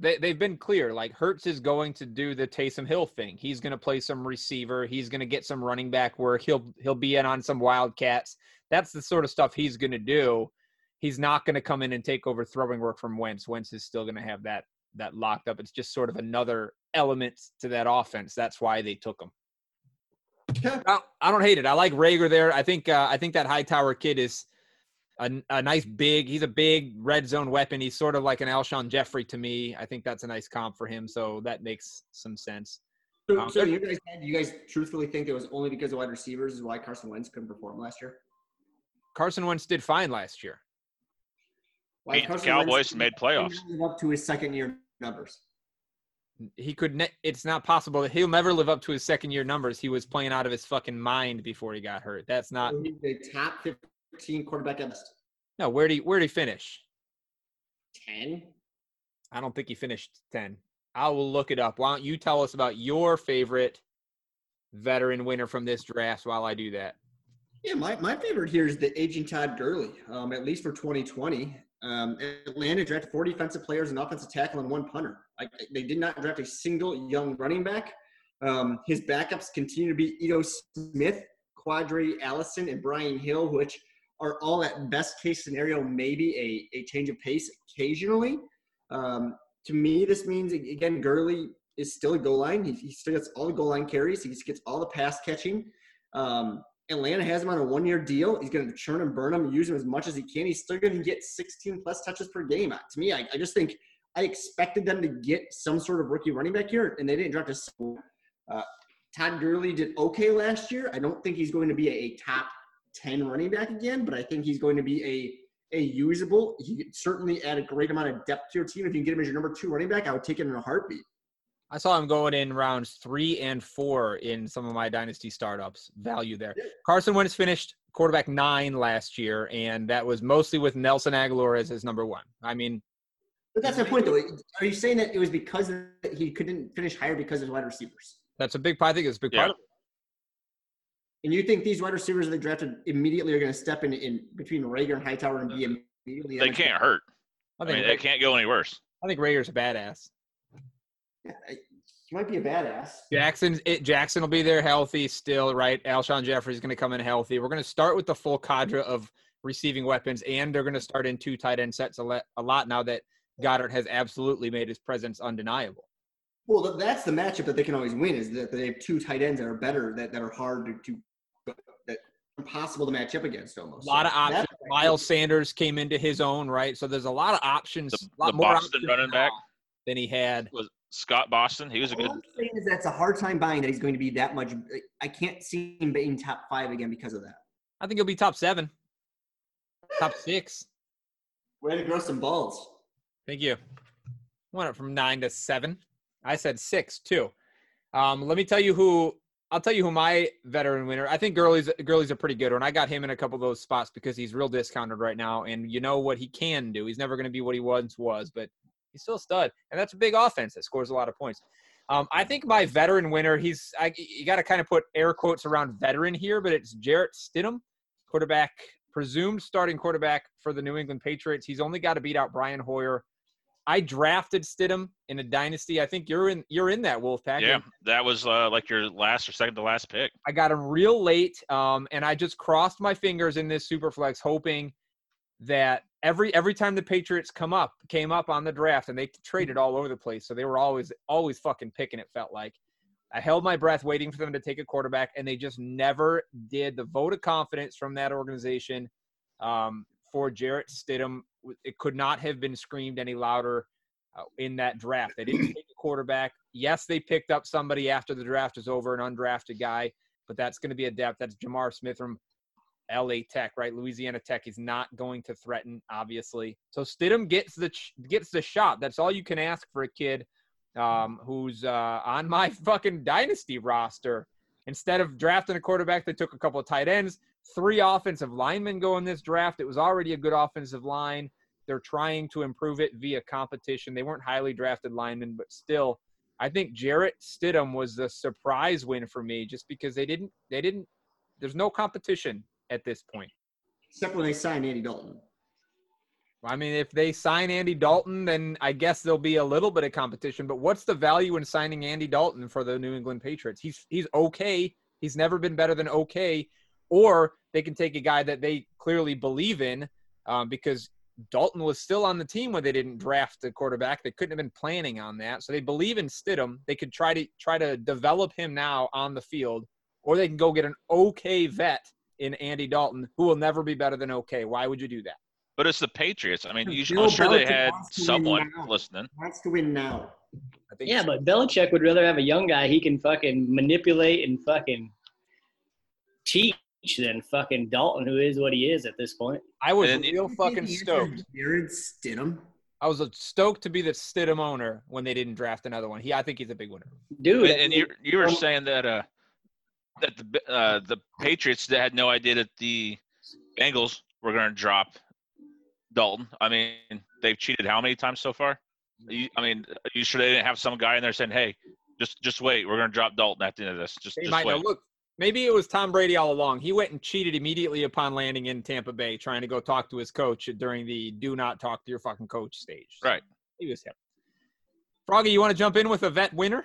they they've been clear. Like Hurts is going to do the Taysom Hill thing. He's going to play some receiver. He's going to get some running back work. He'll he'll be in on some wildcats. That's the sort of stuff he's going to do. He's not going to come in and take over throwing work from Wentz. Wentz is still going to have that that locked up. It's just sort of another element to that offense. That's why they took him. I, I don't hate it. I like Reagor there. I think uh, I think that Hightower kid is a, a nice big. He's a big red zone weapon. He's sort of like an Alshon Jeffery to me. I think that's a nice comp for him. So that makes some sense. So, Um, so you guys, you guys truthfully think it was only because of wide receivers is why Carson Wentz couldn't perform last year? Carson Wentz did fine last year. Why Beat Carson Cowboys Wentz made playoffs. live up to his second year numbers. He could. Ne- it's not possible that he'll never live up to his second year numbers. He was playing out of his fucking mind before he got hurt. That's not. So he's a top 15 quarterback best. No, where would he where did he finish? 10? I don't think he finished ten. I will look it up. Why don't you tell us about your favorite veteran winner from this draft while I do that? Yeah, my, my favorite here is the aging Todd Gurley, um, at least for 2020. Um, Atlanta drafted four defensive players, an offensive tackle, and one punter. Like they did not draft a single young running back. Um, his backups continue to be Ito Smith, Qadree Ollison, and Brian Hill, which are all at best case scenario maybe a, a change of pace occasionally. Um, to me, this means again Gurley is still a goal line. He, he still gets all the goal line carries. He gets all the pass catching. Um, Atlanta has him on a one year deal. He's going to churn and burn him, use him as much as he can. He's still going to get 16 plus touches per game. To me, I, I just think I expected them to get some sort of rookie running back here, and they didn't draft a. Uh, Todd Gurley did okay last year. I don't think he's going to be a, a top 10 running back again, but I think he's going to be a a usable. He could certainly add a great amount of depth to your team. If you can get him as your number two running back, I would take it in a heartbeat. I saw him going in rounds three and four in some of my dynasty startups. Value there. Carson Wentz finished quarterback nine last year, and that was mostly with Nelson Agholor as his number one. I mean, But that's my point, though. Are you saying that it was because he couldn't finish higher because of wide receivers? that's a big. Part. I think it's a big Yeah. part of it. And you think these wide receivers that they drafted immediately are going to step in, in between Reagor and Hightower and be immediately? They can't hurt. I I think mean, Ra- it can't go any worse. I think Reagor's a badass. Yeah, he might be a badass. Jackson, it, Jackson will be there healthy still, right? Alshon Jeffery's going to come in healthy. We're going to start with the full cadre of receiving weapons, and they're going to start in two tight end sets a, le- a lot now that Goedert has absolutely made his presence undeniable. Well, that's the matchup that they can always win is that they have two tight ends that are better, that, that are hard to, to that impossible to match up against almost. A lot of options. that's- Miles Sanders came into his own, right? So there's a lot of options, The- a lot the more Boston options running back. than he had. Was Scott Boston? He was a good. All I'm saying is that's a hard time buying that he's going to be that much. I can't see him being top five again because of that. I think he'll be top seven, top six. Way to grow some balls. Thank you. Went up from nine to seven. I said six too. Um, let me tell you who. I'll tell you who my veteran winner. I think Gurley's Gurley's a pretty good one. I got him in a couple of those spots because he's real discounted right now, and you know what he can do. He's never going to be what he once was, but he's still a stud, and that's a big offense that scores a lot of points. Um, I think my veteran winner. He's I, you got to kind of put air quotes around veteran here, but it's Jarrett Stidham, quarterback, presumed starting quarterback for the New England Patriots. He's only got to beat out Brian Hoyer. I drafted Stidham in a dynasty. I think you're in you're in that Wolf pack. Yeah, that was uh, like your last or second to last pick. I got him real late, um, and I just crossed my fingers in this super flex, hoping that every every time the Patriots come up came up on the draft, and they traded all over the place, so they were always always fucking picking. It felt like I held my breath waiting for them to take a quarterback, and they just never did. The vote of confidence from that organization um, for Jarrett Stidham, it could not have been screamed any louder uh, in that draft. They didn't take a quarterback. Yes, they picked up somebody after the draft is over, an undrafted guy, but that's going to be a depth. That's J'Mar Smith from LA Tech, right? Louisiana Tech is not going to threaten, obviously. So Stidham gets the gets the shot. That's all you can ask for a kid um, who's uh, on my fucking dynasty roster. Instead of drafting a quarterback, they took a couple of tight ends, three offensive linemen go in this draft. It was already a good offensive line. They're trying to improve it via competition. They weren't highly drafted linemen, but still, I think Jarrett Stidham was the surprise win for me, just because they didn't they didn't. There's no competition at this point. Except when they sign Andy Dalton. I mean, if they sign Andy Dalton, then I guess there'll be a little bit of competition. But what's the value in signing Andy Dalton for the New England Patriots? He's he's okay. He's never been better than okay. Or they can take a guy that they clearly believe in, um, because Dalton was still on the team when they didn't draft a quarterback. They couldn't have been planning on that. So they believe in Stidham. They could try to try to develop him now on the field, or they can go get an okay vet in Andy Dalton, who will never be better than okay. Why would you do that? But it's the Patriots. I mean, you, Bill I'm sure they had wants to win someone listening. Wants to win now. I think Yeah, but Belichick would rather have a young guy he can fucking manipulate and fucking teach than fucking Dalton, who is what he is at this point. I was And- real fucking stoked. Jarrett Stidham. I was stoked to be the Stidham owner when they didn't draft another one. He, I think he's a big winner. Dude, And, and you you were um, saying that uh that the uh the Patriots that had no idea that the Bengals were going to drop Dalton. I mean, they've cheated how many times so far? You, I mean, are you sure they didn't have some guy in there saying, "Hey, just just wait, we're going to drop Dalton at the end of this. Just They just might know. wait." Look, maybe it was Tom Brady all along. He went and cheated immediately upon landing in Tampa Bay, trying to go talk to his coach during the "do not talk to your fucking coach" stage. So Right. He was him. Froggy, you want to jump in with a vet winner?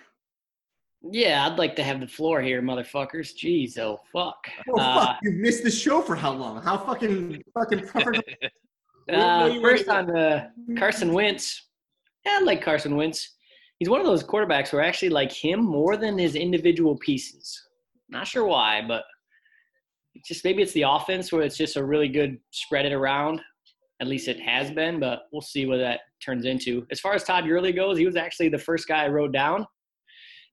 yeah, I'd like to have the floor here, motherfuckers. Jeez, oh fuck. Oh Uh, fuck! You've missed the show for how long? How fucking fucking preferred- Uh, first on uh, Carson Wentz. Yeah, I like Carson Wentz. He's one of those quarterbacks where I actually like him more than his individual pieces. Not sure why, but just maybe it's the offense where it's just a really good spread it around. At least it has been, but we'll see what that turns into. As far as Todd Gurley goes, he was actually the first guy I wrote down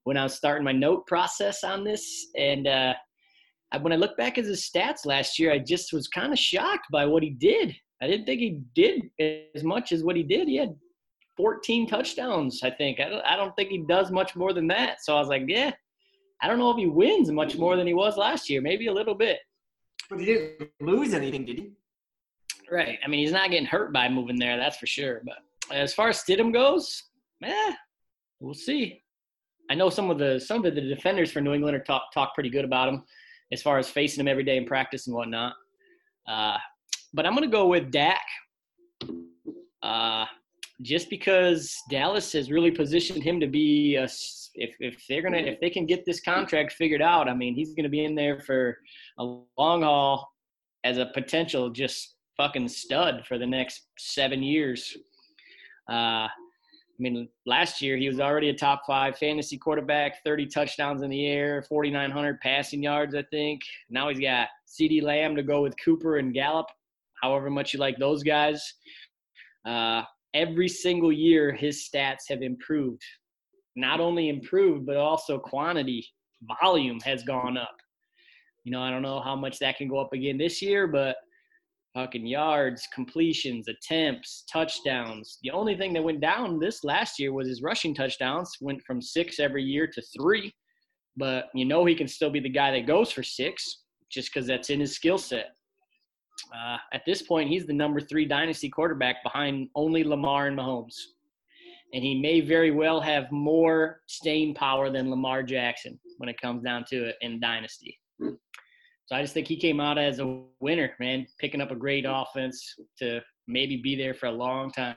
when I was starting my note process on this. And uh, when I look back at his stats last year, I just was kind of shocked by what he did. I didn't think he did as much as what he did. He had 14 touchdowns, I think. I don't, I don't think he does much more than that. So I was like, yeah, I don't know if he wins much more than he was last year. Maybe a little bit. but he didn't lose anything, did he? Right. I mean, he's not getting hurt by moving there, that's for sure. But as far as Stidham goes, eh, we'll see. I know some of the some of the defenders for New England are talk talk pretty good about him, as far as facing him every day in practice and whatnot. Uh, but I'm gonna go with Dak, uh, just because Dallas has really positioned him to be a if if they're gonna if they can get this contract figured out, I mean, he's gonna be in there for a long haul as a potential just fucking stud for the next seven years. Uh, I mean, last year he was already a top five fantasy quarterback, 30 touchdowns in the air, 4,900 passing yards, I think. Now he's got CeeDee Lamb to go with Cooper and Gallup, however much you like those guys. Uh, every single year, his stats have improved. Not only improved, but also quantity, volume has gone up. You know, I don't know how much that can go up again this year, but fucking yards, completions, attempts, touchdowns. The only thing that went down this last year was his rushing touchdowns, went from six every year to three. But you know he can still be the guy that goes for six just because that's in his skill set. Uh, at this point, he's the number three dynasty quarterback behind only Lamar and Mahomes. And he may very well have more staying power than Lamar Jackson when it comes down to it in dynasty. So I just think he came out as a winner, man, picking up a great offense to maybe be there for a long time.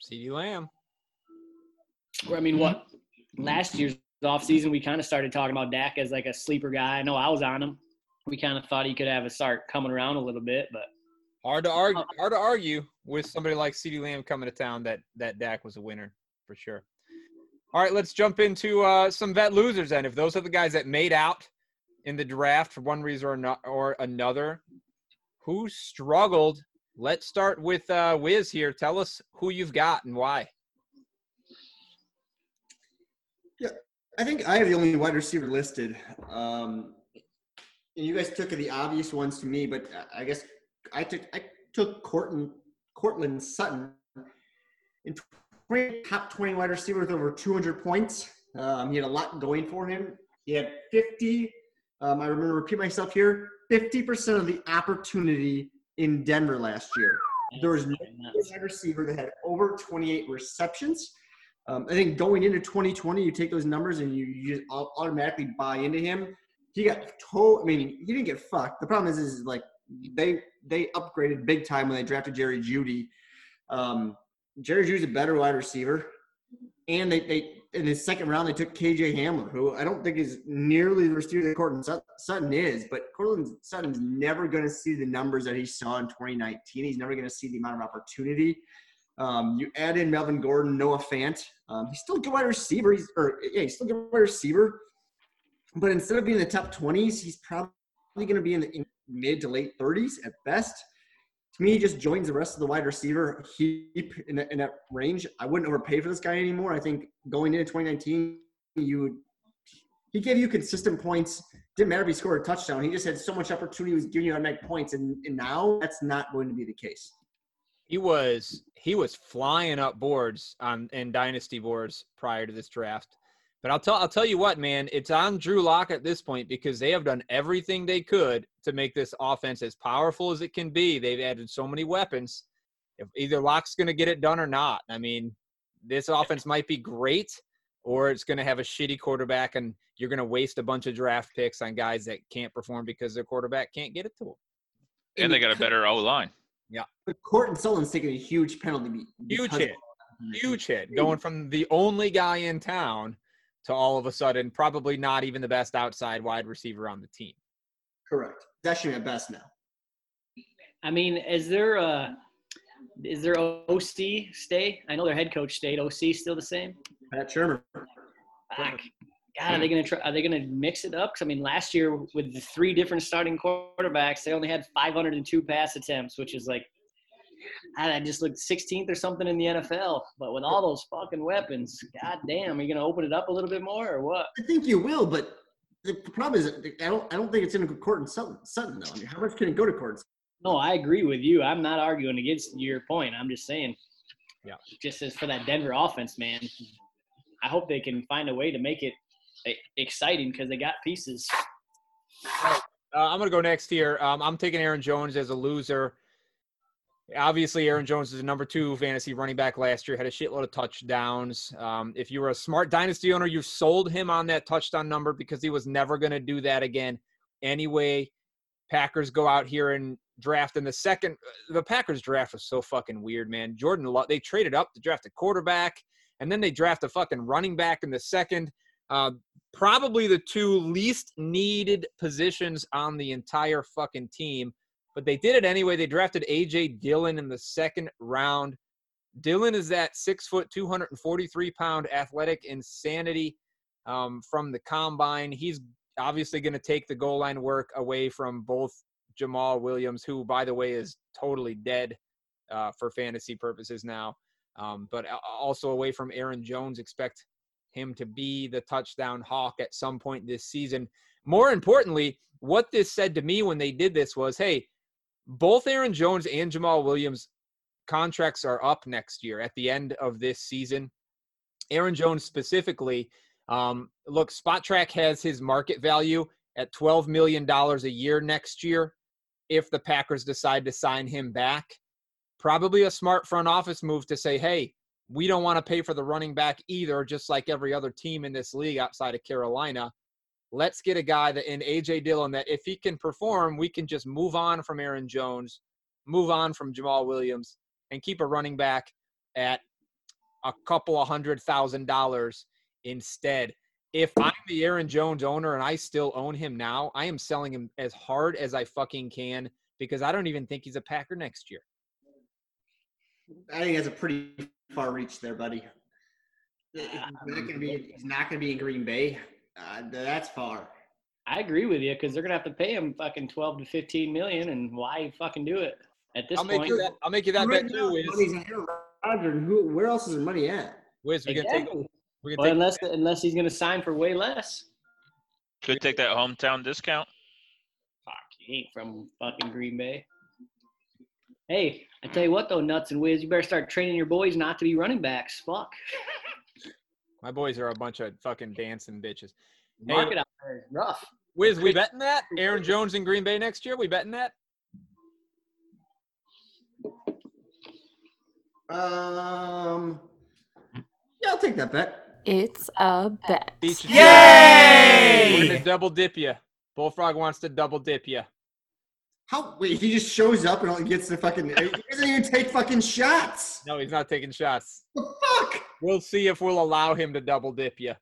CeeDee Lamb. Or, I mean, what last year's offseason, we kind of started talking about Dak as like a sleeper guy. I know I was on him. We kind of thought he could have a start coming around a little bit, but Hard to argue. Hard to argue with somebody like CeeDee Lamb coming to town that that Dak was a winner for sure. All right, let's jump into uh, some vet losers then. If those are the guys that made out in the draft for one reason or, not, or another, who struggled? Let's start with uh, Wiz here. Tell us who you've got and why. Yeah, I think I have the only wide receiver listed. Um, and you guys took the obvious ones to me, but I guess I took I took Courtland Courtland Sutton in 20, top 20 wide receiver with over 200 points. Um, he had a lot going for him. He had 50. Um, I remember repeat myself here. 50% of the opportunity in Denver last year. There was no wide receiver that had over 28 receptions. Um, I think going into 2020, you take those numbers and you, you just automatically buy into him. He got told. I mean, he didn't get fucked. The problem is, is like they they upgraded big time when they drafted Jerry Jeudy. Um, Jerry Jeudy's a better wide receiver, and they they in the second round they took KJ Hamler, who I don't think is nearly the receiver that Courtland Sutton is. But Courtland Sutton's never going to see the numbers that he saw in 2019. He's never going to see the amount of opportunity. Um, you add in Melvin Gordon, Noah Fant. Um, he's still a good wide receiver. He's or yeah, he's still a good wide receiver. But instead of being in the top 20s, he's probably going to be in the mid to late 30s at best. To me, he just joins the rest of the wide receiver heap in, that, in that range. I wouldn't overpay for this guy anymore. I think going into 2019, you would he gave you consistent points. Didn't matter if he scored a touchdown. He just had so much opportunity. He was giving you automatic points, and, and now that's not going to be the case. He was he was flying up boards on in dynasty boards prior to this draft. But I'll tell I'll tell you what, man, it's on Drew Lock at this point because they have done everything they could to make this offense as powerful as it can be. They've added so many weapons. If either Lock's going to get it done or not, I mean, this offense might be great, or it's going to have a shitty quarterback, and you're going to waste a bunch of draft picks on guys that can't perform because their quarterback can't get it to them. And they got a better O line. Yeah. But Courtland Sutton's taking a huge penalty. Huge hit. Huge hit. Going from the only guy in town to all of a sudden probably not even the best outside wide receiver on the team. Correct. That's actually at best now. I mean, is there a is there OC stay? I know their head coach stayed. OC still the same? Pat Shurmur. Fuck. Hmm. God, are they gonna try? Are they gonna mix it up? Because I mean, last year with the three different starting quarterbacks, they only had 502 pass attempts, which is like, I just looked 16th or something in the NFL. But with all those fucking weapons, god damn, are you gonna open it up a little bit more or what? I think you will, but the problem is, I don't, I don't think it's in a good Courtland Sutton, Sutton though. I mean, how much can it go to Court? No, I agree with you. I'm not arguing against your point. I'm just saying, yeah, just as for that Denver offense, man, I hope they can find a way to make it exciting because they got pieces. Uh, I'm going to go next here. Um, I'm taking Aaron Jones as a loser. Obviously, Aaron Jones is a number two fantasy running back last year, had a shitload of touchdowns. Um, if you were a smart dynasty owner, you sold him on that touchdown number because he was never going to do that again. Anyway, Packers go out here and draft in the second. The Packers draft was so fucking weird, man. Jordan, they traded up to draft a quarterback, and then they draft a fucking running back in the second. Uh, probably the two least needed positions on the entire fucking team, but they did it anyway. They drafted AJ Dillon in the second round. Dillon is that six foot, 243 pound athletic insanity um, from the combine. He's obviously going to take the goal line work away from both Jamaal Williams, who, by the way, is totally dead uh, for fantasy purposes now, um, but also away from Aaron Jones. Expect him to be the touchdown hawk at some point this season. More importantly, what this said to me when they did this was hey, both Aaron Jones and Jamaal Williams contracts are up next year at the end of this season. Aaron Jones specifically, um, look, Spotrac has his market value at $12 million a year next year if the Packers decide to sign him back. Probably a smart front office move to say, hey, we don't want to pay for the running back either, just like every other team in this league outside of Carolina. Let's get a guy that in AJ Dillon that if he can perform, we can just move on from Aaron Jones, move on from Jamaal Williams, and keep a running back at a couple of hundred thousand dollars instead. If I'm the Aaron Jones owner and I still own him now, I am selling him as hard as I fucking can because I don't even think he's a Packer next year. I think that's a pretty far reach there, buddy. He's not gonna be. He's not gonna be in Green Bay. Uh, that's far. I agree with you because they're gonna have to pay him fucking twelve to fifteen million, and why fucking do it at this I'll make point? you that. I'll make you that Right bet now, too, Wiz. money's on Aaron Rodgers, and who? Where else is the money at? Wiz, we can take. Exactly. We can Well, take. unless unless he's gonna sign for way less. Could take that hometown discount. Fuck, he ain't from fucking Green Bay. Hey, I tell you what though, nuts and whiz, you better start training your boys not to be running backs. Fuck. My boys are a bunch of fucking dancing bitches. Hey, Market out there is rough. Wiz, we betting that? Aaron Jones in Green Bay next year? We betting that? Um. Yeah, I'll take that bet. It's a bet. Beat you to it. Yay! We're gonna double dip you. Bullfrog wants to double dip you. How? Wait, he just shows up and all- gets the fucking. He doesn't even take fucking shots. No, he's not taking shots. The fuck? We'll see if we'll allow him to double dip you.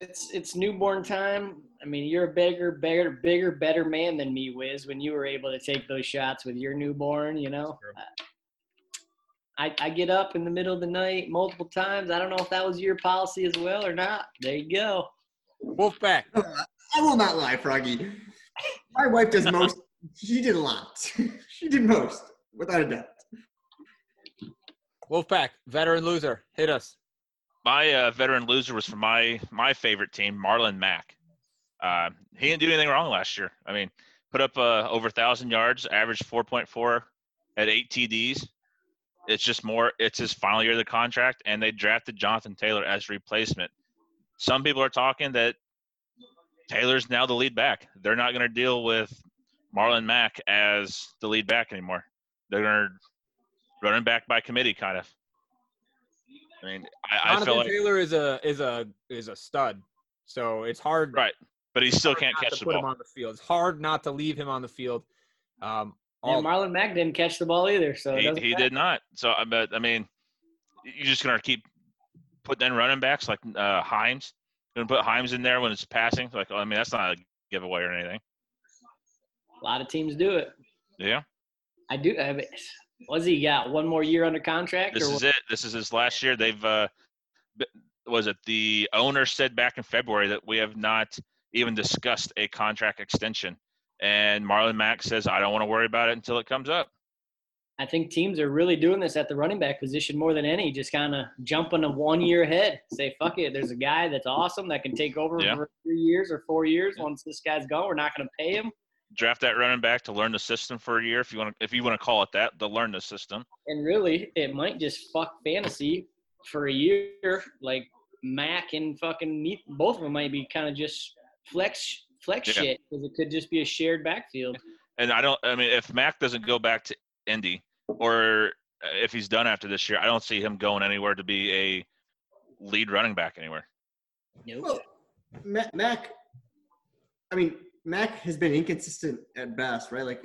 It's it's newborn time. I mean, you're a bigger, bigger, bigger, better man than me, Wiz. When you were able to take those shots with your newborn, you know. I, I get up in the middle of the night multiple times. I don't know if that was your policy as well or not. There you go. Wolfpack. I will not lie, Froggy. My wife does most. She did a lot. she did most, without a doubt. Wolfpack. Veteran loser. Hit us. My uh, veteran loser was from my my favorite team, Marlon Mack. Uh, he didn't do anything wrong last year. I mean, put up uh, over thousand yards, averaged 4.4 at eight TDs. It's just more. It's his final year of the contract, and they drafted Jonathan Taylor as replacement. Some people are talking that Taylor's now the lead back. They're not going to deal with Marlon Mack as the lead back anymore. They're going to running back by committee, kind of. I mean, I, I feel like Taylor is a is a is a stud. So it's hard. right, but he still can't catch the put him ball. on the field. It's hard not to leave him on the field. Um, all, And Marlon Mack didn't catch the ball either, so He, he did not. So I bet. I mean, you're just gonna keep putting in running backs like uh, Hines. Gonna put Hines in there when it's passing. Like, I mean, that's not a giveaway or anything. A lot of teams do it. Yeah, I do. I mean, was he got one more year under contract? this is it. This is his last year. They've uh, was it the owner said back in February that we have not even discussed a contract extension, and Marlon Mack says I don't want to worry about it until it comes up. I think teams are really doing this at the running back position more than any, just kind of jumping a one year ahead. Say, fuck it, there's a guy that's awesome that can take over Yeah. for three years or four years. Once this guy's gone, we're not going to pay him. Draft that running back to learn the system for a year, if you want. to If you want to call it that, to learn the system. And really, it might just fuck fantasy for a year. Like Mack and fucking me, both of them might be kind of just flex flex Yeah. shit because it could just be a shared backfield. And I don't. I mean, if Mack doesn't go back to Indy, or uh, if he's done after this year, I don't see him going anywhere to be a lead running back anywhere. Nope. Well, Mack, Mack, I mean, Mack has been inconsistent at best, right? Like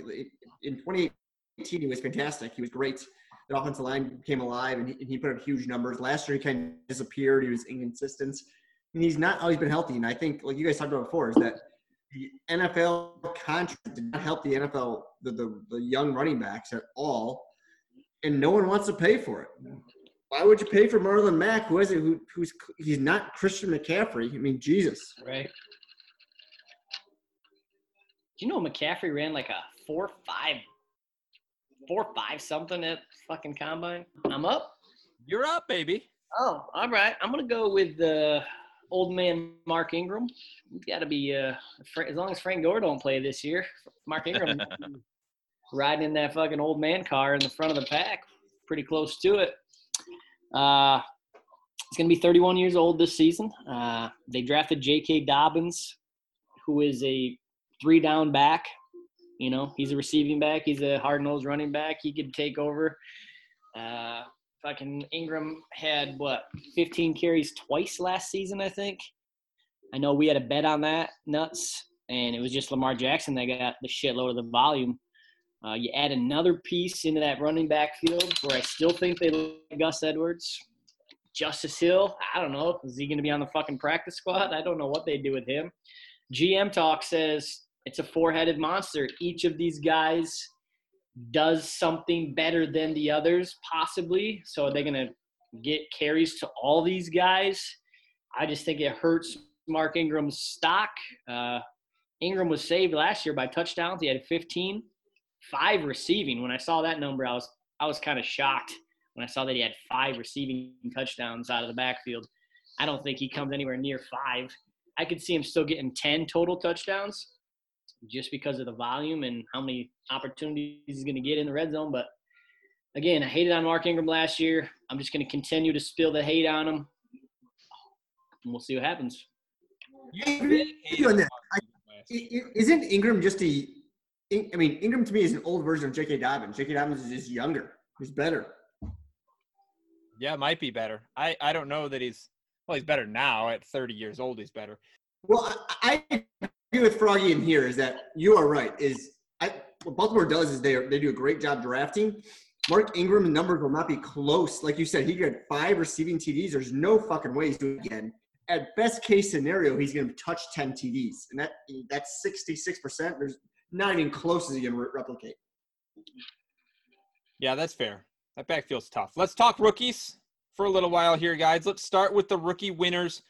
in 2018, he was fantastic. He was great. The offensive line came alive, and he, and he put up huge numbers. Last year, he kind of disappeared. He was inconsistent, and he's not always been healthy. And I think, like you guys talked about before, is that the NFL contract did not help the NFL, the, the, the young running backs at all, and no one wants to pay for it. Why would you pay for Marlon Mack, who is it, who, who's he's not Christian McCaffrey? I mean, Jesus. Right. Do you know McCaffrey ran like a four five, four five something at fucking combine? I'm up. You're up, baby. Oh, all right. I'm gonna go with the old man Mark Ingram. He's got to be uh, as long as Frank Gore don't play this year. Mark Ingram riding in that fucking old man car in the front of the pack, pretty close to it. Uh, he's gonna be 31 years old this season. Uh, they drafted J.K. Dobbins, who is a three down back. You know, he's a receiving back. He's a hard nosed running back. He could take over. Uh, fucking Ingram had what 15 carries twice last season, I think. I know we had a bet on that nuts, and it was just Lamar Jackson that got the shitload of the volume. Uh, you add another piece into that running back field where I still think they like Gus Edwards. Justice Hill, I don't know. Is he going to be on the fucking practice squad? I don't know what they do with him. GM Talk says it's a four headed monster. Each of these guys does something better than the others, possibly. So are they going to get carries to all these guys? I just think it hurts Mark Ingram's stock. Uh, Ingram was saved last year by touchdowns. He had 15, five receiving. When I saw that number, I was I was kind of shocked when I saw that he had five receiving touchdowns out of the backfield. I don't think he comes anywhere near five. I could see him still getting 10 total touchdowns just because of the volume and how many opportunities he's going to get in the red zone. But again, I hated on Mark Ingram last year. I'm just going to continue to spill the hate on him. And we'll see what happens. I you on that. I- I- I- Isn't Ingram just a? I mean, Ingram to me is an old version of J.K. Dobbins. J.K. Dobbins is just younger. He's better. Yeah, might be better. I, I don't know that he's well. He's better now at 30 years old. He's better. Well, I, I agree with Froggy in here. Is that you are right? Is I, what Baltimore does is they they do a great job drafting. Mark Ingram numbers will not be close. Like you said, he had five receiving TDs. There's no fucking way he's doing it again. At best case scenario, he's going to touch 10 TDs, and that that's 66 percent. There's not even close as he can re- replicate. Yeah, that's fair. That backfield's tough. Let's talk rookies for a little while here, guys. Let's start with the rookie winners.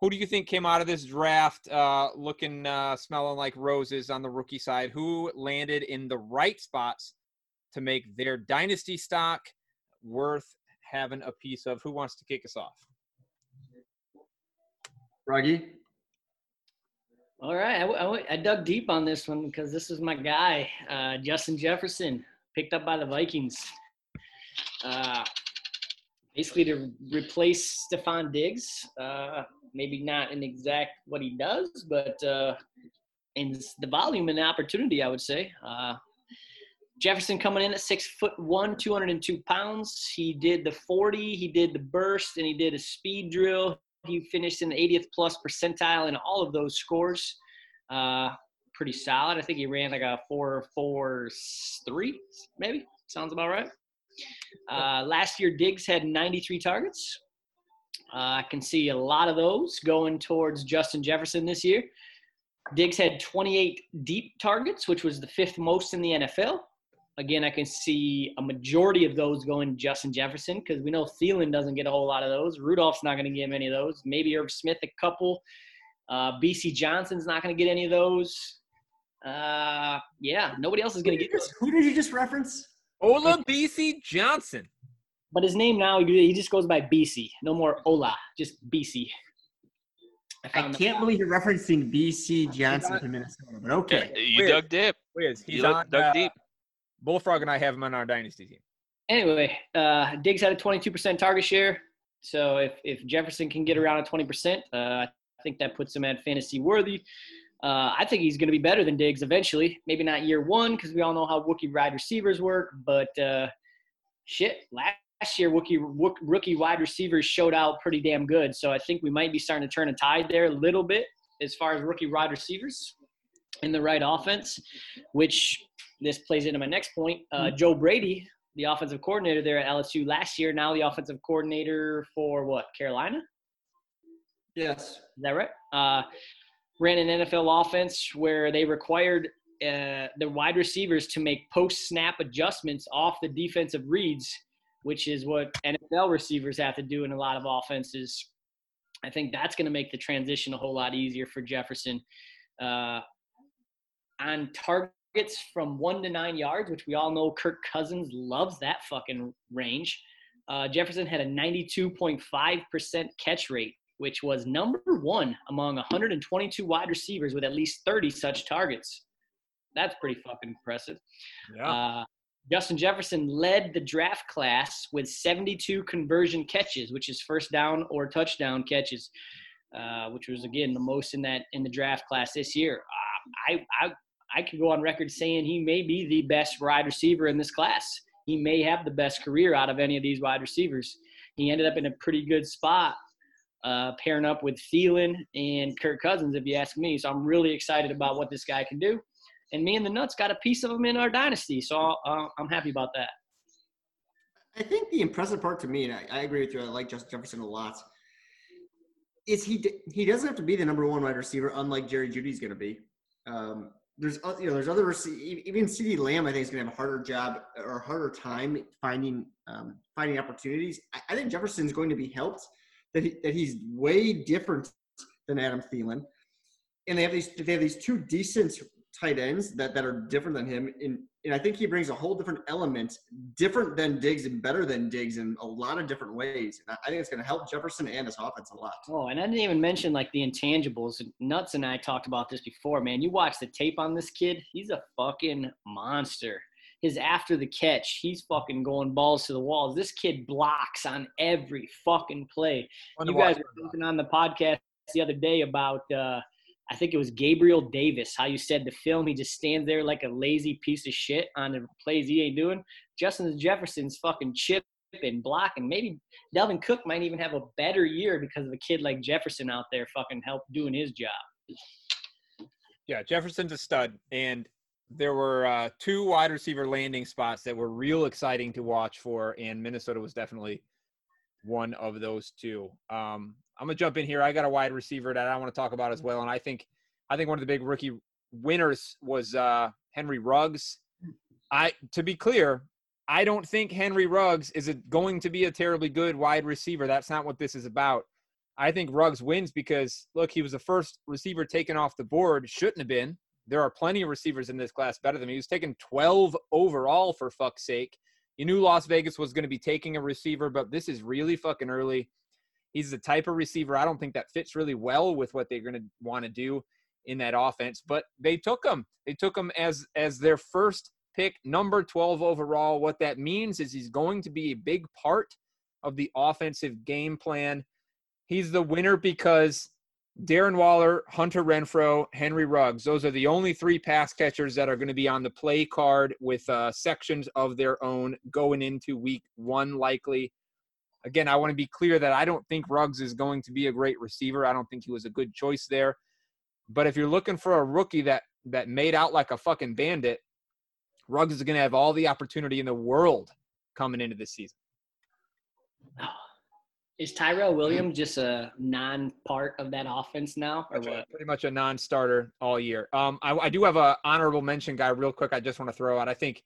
Who do you think came out of this draft uh, looking, uh, smelling like roses on the rookie side? Who landed in the right spots to make their dynasty stock worth having a piece of? Who wants to kick us off? Froggy, All right, I dug deep on this one because this is my guy, uh, Justin Jefferson, picked up by the Vikings. Uh, basically to replace Stefon Diggs. Uh, maybe not in exact what he does, but uh, in the volume and the opportunity, I would say. Uh, Jefferson coming in at six foot one, 202 pounds. He did the 40, he did the burst, and he did a speed drill. He finished in the 80th plus percentile in all of those scores. Uh, pretty solid. I think he ran like a four, four, three, maybe. Sounds about right. Uh, last year, Diggs had 93 targets. Uh, I can see a lot of those going towards Justin Jefferson this year. Diggs had 28 deep targets, which was the fifth most in the NFL. Again, I can see a majority of those going to Justin Jefferson because we know Thielen doesn't get a whole lot of those. Rudolph's not going to get many of those. Maybe Irv Smith a couple. Uh, Bisi Johnson's not going to get any of those. Uh, yeah, nobody else is going to get those. who did you just reference? Ola Bisi Johnson. But his name now, he just goes by Bisi. No more Ola, just Bisi. I found can't believe you're referencing Bisi Johnson from Minnesota, but okay. You Weird. dug deep. Wiz, he's You dug, on dug uh, deep. Bullfrog and I have him on our dynasty team. Anyway, uh, Diggs had a 22% target share. So if, if Jefferson can get around a 20%, uh, I think that puts him at fantasy worthy. Uh, I think he's going to be better than Diggs eventually. Maybe not year one because we all know how rookie wide receivers work. But uh, shit, last year rookie rook- rookie wide receivers showed out pretty damn good. So I think we might be starting to turn a tide there a little bit as far as rookie wide receivers in the right offense, which this plays into my next point. Uh, Joe Brady, the offensive coordinator there at LSU last year, now the offensive coordinator for what Carolina. Yes. Is that right? Uh, ran an NFL offense where they required uh, the wide receivers to make post snap adjustments off the defensive reads, which is what NFL receivers have to do in a lot of offenses. I think that's going to make the transition a whole lot easier for Jefferson. Uh, on targets from one to nine yards, which we all know Kirk Cousins loves that fucking range. Uh, Jefferson had a 92.5% catch rate, which was number one among 122 wide receivers with at least 30 such targets. That's pretty fucking impressive. Yeah. Uh, Justin Jefferson led the draft class with 72 conversion catches, which is first down or touchdown catches, uh, which was again the most in that in the draft class this year. Uh, I, I I could go on record saying he may be the best wide receiver in this class. He may have the best career out of any of these wide receivers. He ended up in a pretty good spot, uh, pairing up with Thielen and Kirk Cousins, if you ask me. So I'm really excited about what this guy can do. And me and the Nuts got a piece of him in our dynasty, so uh, I'm happy about that. I think the impressive part to me, and I, I agree with you, I like Justin Jefferson a lot, is he he doesn't have to be the number one wide receiver, unlike Jerry Jeudy's going to be. Um, there's o- you know there's other even CeeDee Lamb I think is going to have a harder job or harder time finding um, finding opportunities. I, I think Jefferson's going to be helped that he, that he's way different than Adam Thielen, and they have these they have these two decent tight ends that, that are different than him. And, and I think he brings a whole different element, different than Diggs and better than Diggs in a lot of different ways. And I think it's going to help Jefferson and his offense a lot. Oh, and I didn't even mention like the intangibles. Nuts and I talked about this before, man. You watch the tape on this kid, he's a fucking monster. His after the catch, he's fucking going balls to the walls. This kid blocks on every fucking play. You guys were talking on the podcast the other day about uh, I think it was Gabriel Davis, how you said the film, he just stands there like a lazy piece of shit on the plays he ain't doing. Justin Jefferson's fucking chip and blocking. Maybe Dalvin Cook might even have a better year because of a kid like Jefferson out there fucking help doing his job. Yeah, Jefferson's a stud. And there were uh, two wide receiver landing spots that were real exciting to watch for, and Minnesota was definitely one of those two. Um, I'm gonna jump in here. I got a wide receiver that I want to talk about as well, and I think I think one of the big rookie winners was uh, Henry Ruggs. I to be clear, I don't think Henry Ruggs is a, going to be a terribly good wide receiver. That's not what this is about. I think Ruggs wins because look, he was the first receiver taken off the board. Shouldn't have been. There are plenty of receivers in this class better than me. He was taken 12 overall for fuck's sake. You knew Las Vegas was going to be taking a receiver, but this is really fucking early. He's the type of receiver I don't think that fits really well with what they're going to want to do in that offense. But they took him. They took him as as their first pick, number 12 overall. What that means is he's going to be a big part of the offensive game plan. He's the winner because Darren Waller, Hunter Renfrow, Henry Ruggs. Those are the only three pass catchers that are going to be on the play card with uh, sections of their own going into week one, likely again, I want to be clear that I don't think Ruggs is going to be a great receiver. I don't think he was a good choice there. But if you're looking for a rookie that that made out like a fucking bandit, Ruggs is going to have all the opportunity in the world coming into this season. Is Tyrell Williams just a non-part of that offense now, or what? Pretty much a non-starter all year. Um, I, I do have a honorable mention guy, real quick. I just want to throw out. I think,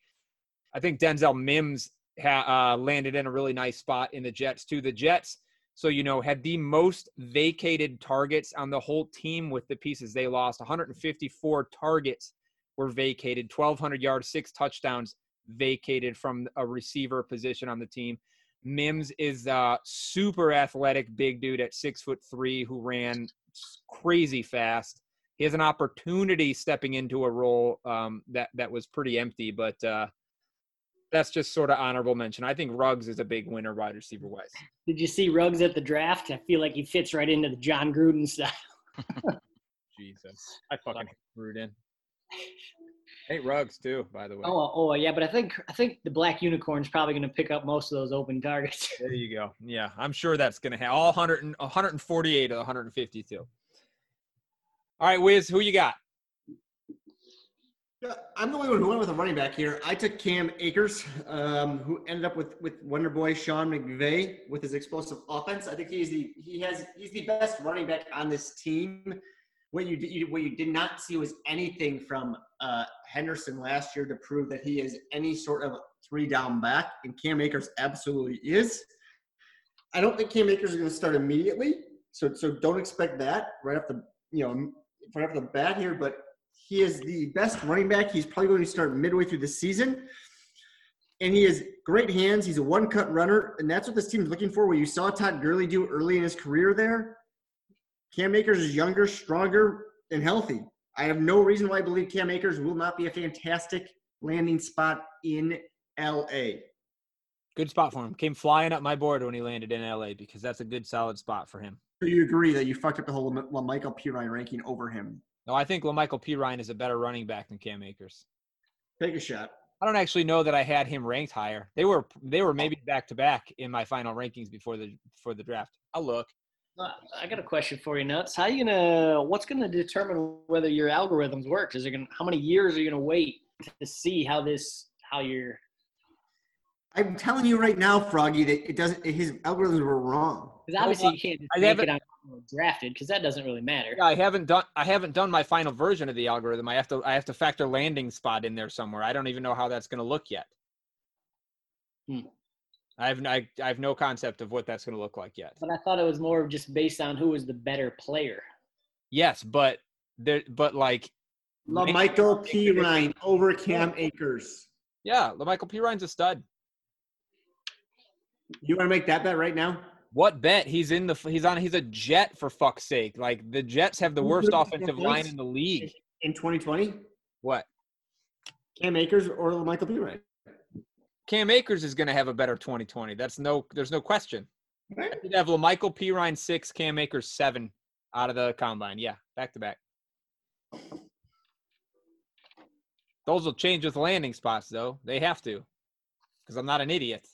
I think Denzel Mims ha- uh, landed in a really nice spot in the Jets too. The Jets, so you know, had the most vacated targets on the whole team with the pieces they lost. 154 targets were vacated, 1,200 yards, six touchdowns vacated from a receiver position on the team. Mims is a super athletic big dude at six foot three who ran crazy fast. He has an opportunity stepping into a role um, that that was pretty empty, but uh, that's just sort of honorable mention. I think Ruggs is a big winner wide receiver wise. Did you see Ruggs at the draft? I feel like he fits right into the Jon Gruden style. Jesus, I fucking Gruden. Hey, Ruggs too, by the way. Oh, oh yeah, but I think I think the black unicorn's probably going to pick up most of those open targets. There you go. Yeah, I'm sure that's going to have all 100 and, 148 of 152. All right, Wiz, who you got? I'm the only one who went with a running back here. I took Cam Akers, um, who ended up with with Wonder Boy Sean McVay with his explosive offense. I think he's the he has he's the best running back on this team. What you, did, what you did not see was anything from uh, Henderson last year to prove that he is any sort of three down back, and Cam Akers absolutely is. I don't think Cam Akers is going to start immediately, so so don't expect that right off the you know right off the bat here, but he is the best running back. He's probably going to start midway through the season. And he has great hands. He's a one cut runner. And that's what this team is looking for. What you saw Todd Gurley do early in his career there. Cam Akers is younger, stronger, and healthy. I have no reason why I believe Cam Akers will not be a fantastic landing spot in LA. Good spot for him. Came flying up my board when he landed in LA because that's a good solid spot for him. So you agree that you fucked up the whole Michael Perine ranking over him? No, I think La'Mical Perine is a better running back than Cam Akers. Take a shot. I don't actually know that I had him ranked higher. They were they were maybe oh. back to back in my final rankings before the before the draft. I'll look. Uh, I got a question for you, Nuts. How you gonna? What's gonna determine whether your algorithms work? Is it gonna? How many years are you gonna wait to see how this how your I'm telling you right now, Froggy, that it doesn't. His algorithms were wrong. Because obviously you can't just I make haven't- it on drafted because that doesn't really matter. Yeah, I haven't done I haven't done my final version of the algorithm. I have to I have to factor landing spot in there somewhere. I don't even know how that's going to look yet. I have I, I have no concept of what that's going to look like yet. But I thought it was more just based on who was the better player. Yes, but there, but like, Michael P. Ryan over Cam Akers. yeah, Michael P. Ryan's a stud. You want to make that bet right now? What bet? He's in the he's on he's a Jet for fuck's sake. Like the Jets have the Who's worst offensive line in the league. In 2020? What? Cam Akers or Michael P. Ryan? Cam Akers is going to have a better 2020. That's no there's no question. Right. You'd have Michael P. Ryan six, Cam Akers seven out of the combine. Yeah, back to back. Those will change with landing spots, though. They have to, because I'm not an idiot.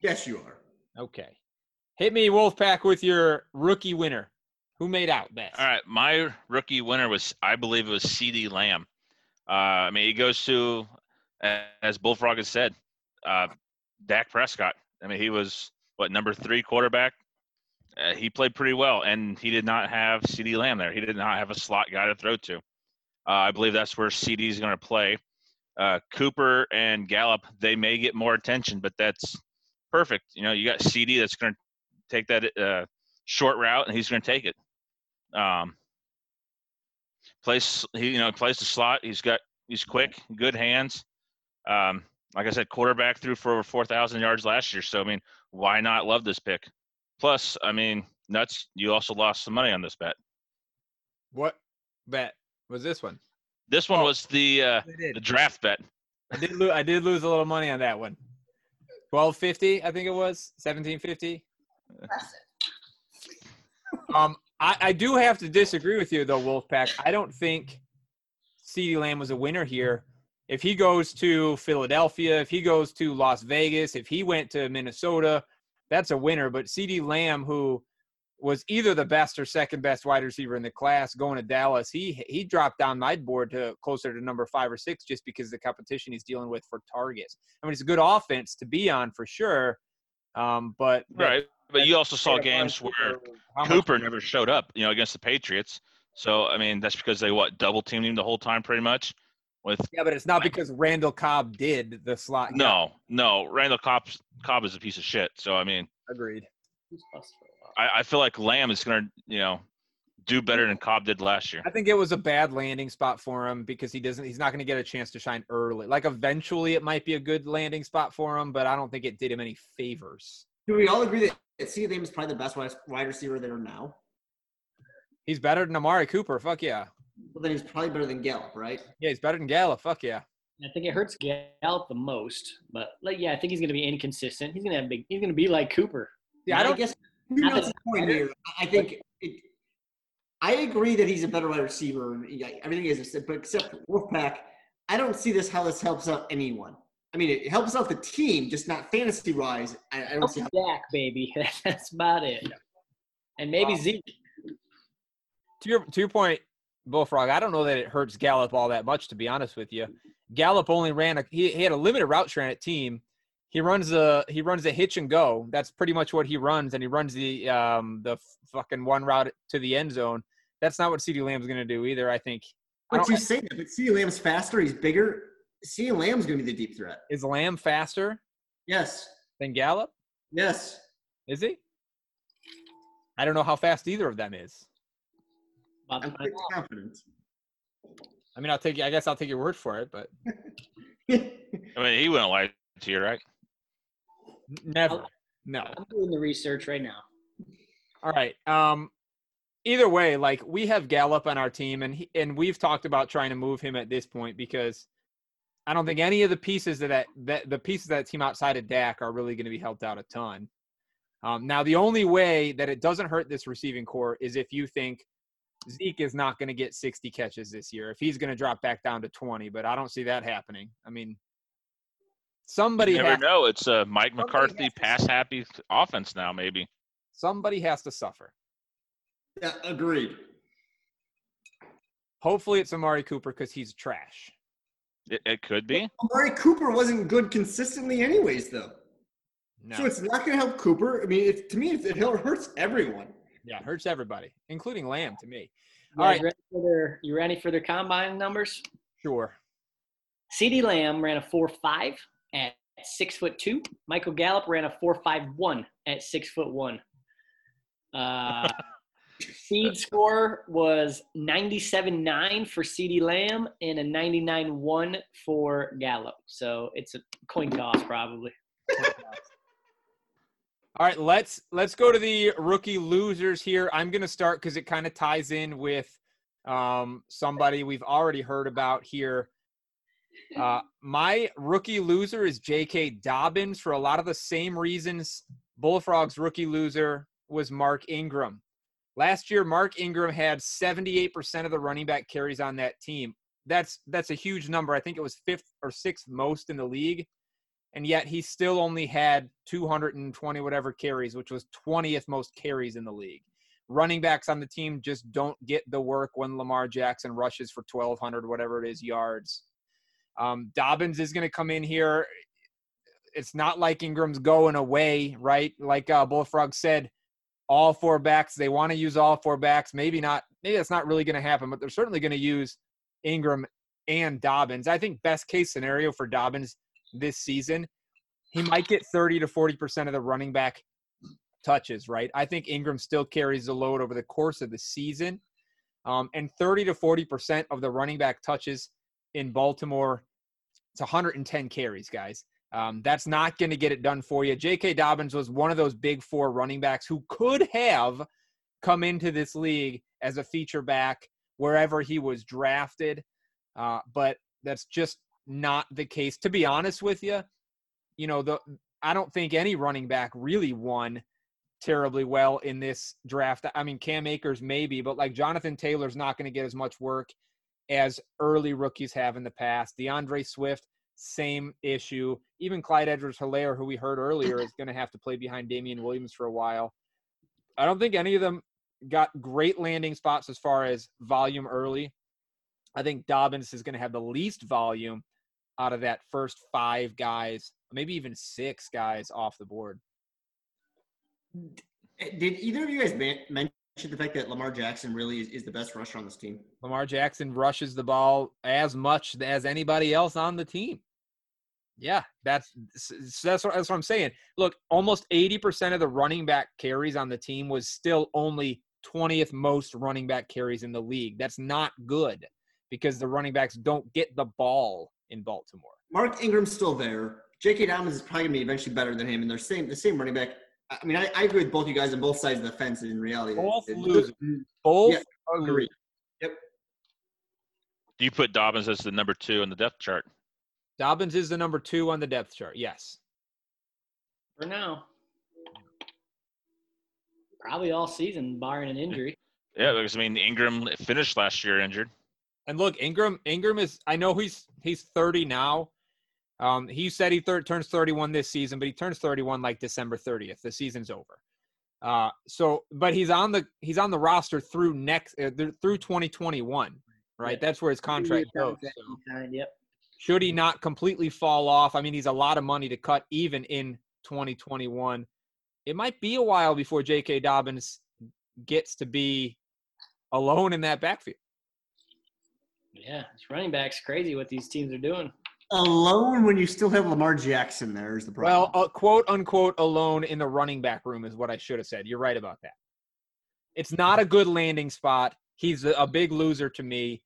Yes, you are. Okay, hit me, Wolfpack, with your rookie winner. Who made out best? All right, my rookie winner was, I believe it was CeeDee Lamb. Uh, I mean, he goes to, as Bullfrog has said, uh, Dak Prescott. I mean, he was what number three quarterback. Uh, he played pretty well, and he did not have CeeDee Lamb there. He did not have a slot guy to throw to. Uh, I believe that's where CeeDee is going to play. Uh, Cooper and Gallup, they may get more attention, but that's perfect. You know, you got CeeDee that's going to take that uh, short route, and he's going to take it. Um, plays he you know plays the slot. He's got he's quick, good hands. Um, like I said, quarterback threw for over four thousand yards last year. So I mean, why not love this pick? Plus, I mean, nuts. You also lost some money on this bet. What bet was this one? This one Oh, was the uh, the draft bet. I did, lo- I did lose a little money on that one. Twelve fifty, I think it was seventeen fifty. Um, I, I do have to disagree with you though, Wolfpack. I don't think CeeDee Lamb was a winner here. If he goes to Philadelphia, if he goes to Las Vegas, if he went to Minnesota, that's a winner. But CeeDee Lamb, who was either the best or second best wide receiver in the class, going to Dallas, he he dropped down my board to closer to number five or six just because of the competition he's dealing with for targets. I mean, it's a good offense to be on for sure. Um, but Right. But you also saw games where much- Cooper never showed up, you know, against the Patriots. So I mean, that's because they what double teamed him the whole time, pretty much. With Yeah, but it's not because Randall Cobb did the slot. no, no, Randall Cobb Cobb is a piece of shit. So I mean, agreed. I, I feel like Lamb is gonna, you know, do better than Cobb did last year. I think it was a bad landing spot for him because he doesn't. He's not going to get a chance to shine early. Like eventually, it might be a good landing spot for him, but I don't think it did him any favors. Do we all agree that CeeDee Lamb is probably the best wide wide receiver there now? He's better than Amari Cooper. Fuck yeah. Well, then he's probably better than Gallup, right? Yeah, he's better than Gallup. Fuck yeah. I think it hurts Gallup the most, but like, yeah, I think he's going to be inconsistent. He's going to have big. He's going to be like Cooper. Yeah, I don't. guess who knows the point here. I think it, I agree that he's a better wide receiver and yeah, everything is, but except Wolfpack, I don't see this how this helps out anyone. I mean, it helps out the team, just not fantasy wise. I, I don't see how. Dak, baby. That's about it. And maybe Wow. Zeke. to your to your point, Bullfrog, I don't know that it hurts Gallup all that much, to be honest with you. Gallup only ran a he, he had a limited route trend at team. He runs a he runs a hitch and go. That's pretty much what he runs, and he runs the um the fucking one route to the end zone. That's not what CeeDee Lamb's gonna do either. I think. But you say that, but CeeDee Lamb's faster, he's bigger. CeeDee Lamb's going to be the deep threat. is Lamb faster Yes. than Gallup? Yes. Is he? I don't know how fast either of them is. About I'm pretty confident. I mean, I'll take. I guess I'll take your word for it, but I mean, he wouldn't lie to you, right? never. No. I'm doing the research right now. All right. Um, either way, like we have Gallup on our team, and he, and we've talked about trying to move him at this point because I don't think any of the pieces of that that the pieces of that team outside of Dak are really going to be helped out a ton. Um, now, the only way that it doesn't hurt this receiving core is if you think Zeke is not going to get 60 catches this year, if he's going to drop back down to 20, but I don't see that happening. I mean, somebody You never has, know. It's a Mike McCarthy has to- pass happy offense now, maybe. somebody has to suffer. yeah, agreed. Hopefully, it's Amari Cooper because he's trash. It, it could be. Amari Cooper wasn't good consistently, anyways, though. No. So it's not going to help Cooper. I mean, it, to me, it, it hurts everyone. Yeah, it hurts everybody, including Lamb to me. All guys right. ready for their, you ready for their combine numbers? Sure. CeeDee Lamb ran a 4 5 at six foot two. Michael Gallup ran a four five one at six foot one. Uh, seed score was 97 9 for CeeDee Lamb and a 99.1 for Gallup. So it's a coin toss probably. All right, let's let's go to the rookie losers here. I'm going to start because it kind of ties in with um, somebody we've already heard about here. Uh, my rookie loser is J.K. Dobbins for a lot of the same reasons. Bullfrogs rookie loser was Mark Ingram. Last year, Mark Ingram had 78% of the running back carries on that team. That's that's a huge number. I think it was fifth or sixth most in the league and yet he still only had 220 whatever carries, which was 20th most carries in the league. Running backs on the team just don't get the work when Lamar Jackson rushes for 1,200, whatever it is, yards. Um, Dobbins is going to come in here. It's not like Ingram's going away, right? Like uh, Bullfrog said, all four backs. They want to use all four backs. Maybe not. Maybe that's not really going to happen, but they're certainly going to use Ingram and Dobbins. I think best case scenario for Dobbins this season, he might get 30 to 40% of the running back touches, right? I think Ingram still carries the load over the course of the season. Um, and 30 to 40% of the running back touches in Baltimore, it's 110 carries, guys. Um, that's not going to get it done for you. J.K. Dobbins was one of those big four running backs who could have come into this league as a feature back wherever he was drafted. Uh, but that's just not the case. To be honest with you, you know, the I don't think any running back really won terribly well in this draft. I mean, Cam Akers maybe, but like Jonathan Taylor's not going to get as much work as early rookies have in the past. DeAndre Swift, same issue. Even Clyde Edwards Helaire, who we heard earlier, is going to have to play behind Damien Williams for a while. I don't think any of them got great landing spots as far as volume early. I think Dobbins is going to have the least volume out of that first five guys, maybe even six guys off the board. Eh, did either of you guys mention the fact that Lamar Jackson really is, is the best rusher on this team? Lamar Jackson rushes the ball as much as anybody else on the team. Yeah, that's that's what, that's what I'm saying. Look, almost 80% of the running back carries on the team was still only 20th most running back carries in the league. That's not good because the running backs don't get the ball in Baltimore. Mark Ingram's still there. J.K. Dobbins is probably going to be eventually better than him, and they're same the same running back. I mean, I, I agree with both you guys on both sides of the fence. In reality, both losers. Both yeah, are losers. Yep. Do you put Dobbins as the number two on the depth chart? Dobbins is the number two on the depth chart. Yes. For now. Probably all season, barring an injury. Yeah, because I mean Ingram finished last year injured. And look, Ingram Ingram is I know he's he's 30 now. Um, he said he thir- turns 31 this season, but he turns 31 like December 30th. The season's over. Uh, so, but he's on the he's on the roster through next uh, through 2021, right? Yeah. That's where his contract goes. So. Yep. Should he not completely fall off? I mean, he's a lot of money to cut even in 2021. It might be a while before J.K. Dobbins gets to be alone in that backfield. Yeah, it's running backs crazy what these teams are doing. Alone when you still have Lamar Jackson there is the problem. Well, uh, quote unquote alone in the running back room is what I should have said. You're right about that. It's not a good landing spot. He's a, a big loser to me.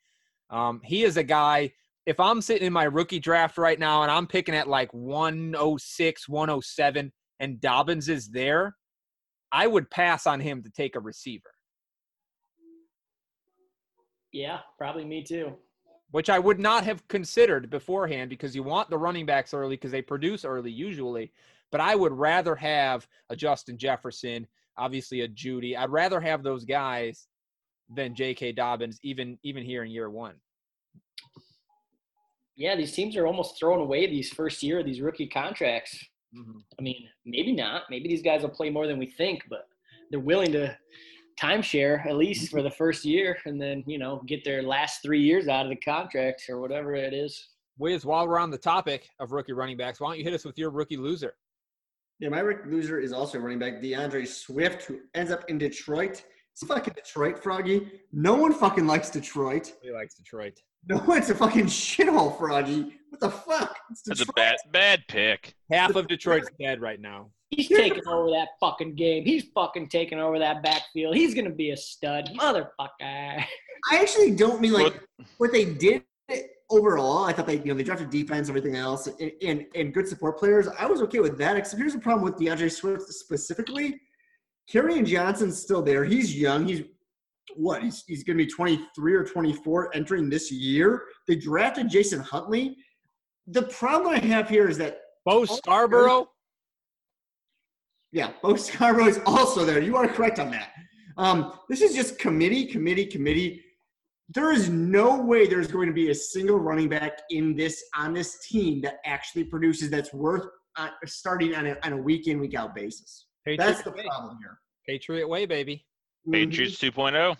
Um, he is a guy. If I'm sitting in my rookie draft right now and I'm picking at like 106, 107, and Dobbins is there, I would pass on him to take a receiver. Yeah, probably me too. Which I would not have considered beforehand because you want the running backs early because they produce early usually. But I would rather have a Justin Jefferson, obviously a Jeudy. I'd rather have those guys than J.K. Dobbins, even even here in year one. Yeah, these teams are almost throwing away these first year of these rookie contracts. Mm-hmm. I mean, maybe not. Maybe these guys will play more than we think, but they're willing to timeshare at least for mm-hmm. the first year and then you know get their last three years out of the contract or whatever it is. Wiz while we're on the topic of rookie running backs why don't you hit us with your rookie loser? Yeah my rookie loser is also running back DeAndre Swift who ends up in Detroit. It's fucking Detroit Froggy. No one fucking likes Detroit. He likes Detroit. No it's a fucking shithole Froggy. What the fuck? It's That's a bad bad pick. Half of Detroit's dead right now. He's taking over that fucking game. He's fucking taking over that backfield. He's gonna be a stud, motherfucker. I actually don't mean like what they did overall. I thought they, you know, they drafted defense, everything else, and, and, and good support players. I was okay with that. Except here's the problem with DeAndre Swift specifically. Kerryon Johnson's still there. He's young. He's what? He's, he's going to be 23 or 24 entering this year. They drafted Jason Huntley. The problem I have here is that Bo Scarborough. Yeah, Bo Scarborough is also there. You are correct on that. Um, this is just committee, committee, committee. There is no way there's going to be a single running back in this on this team that actually produces that's worth uh, starting on a, on a week in week out basis. Patriot That's the way. problem here. Patriot way, baby. Patriots oh. 2.0.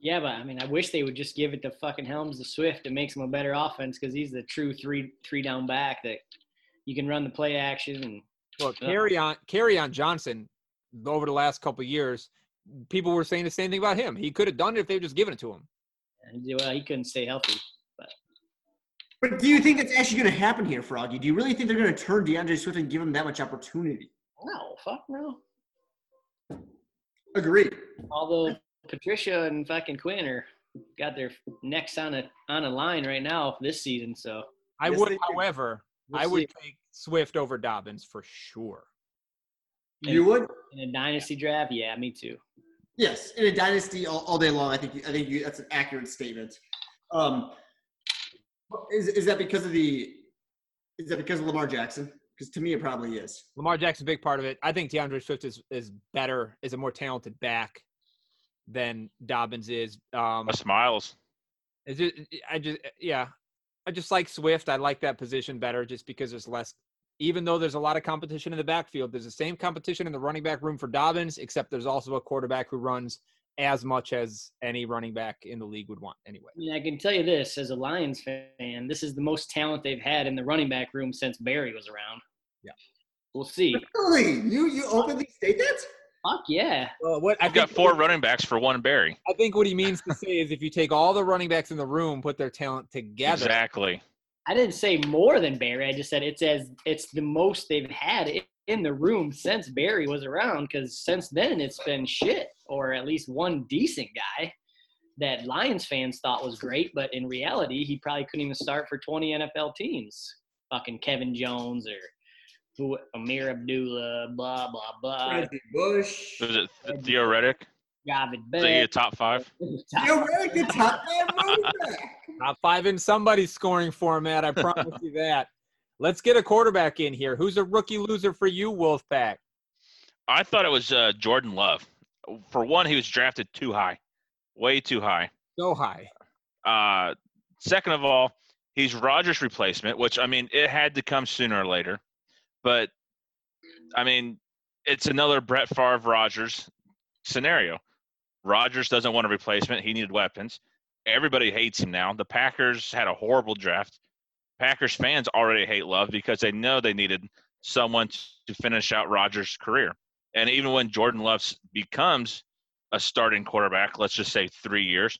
Yeah, but I mean, I wish they would just give it to fucking Helms the Swift. It makes him a better offense because he's the true three three down back that you can run the play action and Well, carry on, Kerryon Johnson. Over the last couple of years, people were saying the same thing about him. He could have done it if they would just given it to him. and well, he couldn't stay healthy. But do you think that's actually going to happen here, Froggy? Do you really think they're going to turn DeAndre Swift and give him that much opportunity? No, fuck no. Agreed. Although Patricia and fucking Quinn are got their necks on a on a line right now this season, so I Yes, would, however, We'll I would see. take Swift over Dobbins for sure. You would? in a dynasty draft, yeah, me too. Yes, in a dynasty all, all day long. I think I think you, that's an accurate statement. Um, is is that because of the? Is that because of Lamar Jackson? Because to me, it probably is. Lamar Jackson's a big part of it. I think DeAndre Swift is is better, is a more talented back than Dobbins is. Um, A smiles. Is it? I just, yeah, I just like Swift. I like that position better just because there's less. Even though there's a lot of competition in the backfield, there's the same competition in the running back room for Dobbins, except there's also a quarterback who runs as much as any running back in the league would want anyway. I mean, I can tell you this as a Lions fan, this is the most talent they've had in the running back room since Barry was around. Yeah. We'll see. Really? You you openly state that? Fuck yeah. Well, what I I've got think- four running backs for one Barry. I think what he means to say is if you take all the running backs in the room, put their talent together, Exactly. I didn't say more than Barry. I just said it's as it's the most they've had in the room since Barry was around. Because since then it's been shit, or at least one decent guy that Lions fans thought was great, but in reality he probably couldn't even start for 20 NFL teams. Fucking Kevin Jones or who Ameer Abdullah, blah blah blah. Reggie Bush. Was it Th- Theo Riddick? David Is he a top five? You're the top five running back. top five in somebody's scoring format. I promise you that. Let's get a quarterback in here. Who's a rookie loser for you, Wolfpack? I thought it was uh, Jordan Love. For one, he was drafted too high, way too high. So high. Uh, second of all, he's Rodgers' replacement, which I mean, it had to come sooner or later. But I mean, it's another Brett Favre Rodgers scenario. Rodgers doesn't want a replacement; he needed weapons. Everybody hates him now. The Packers had a horrible draft. Packers fans already hate Love because they know they needed someone to finish out Rodgers' career. And even when Jordan Love becomes a starting quarterback, let's just say three years,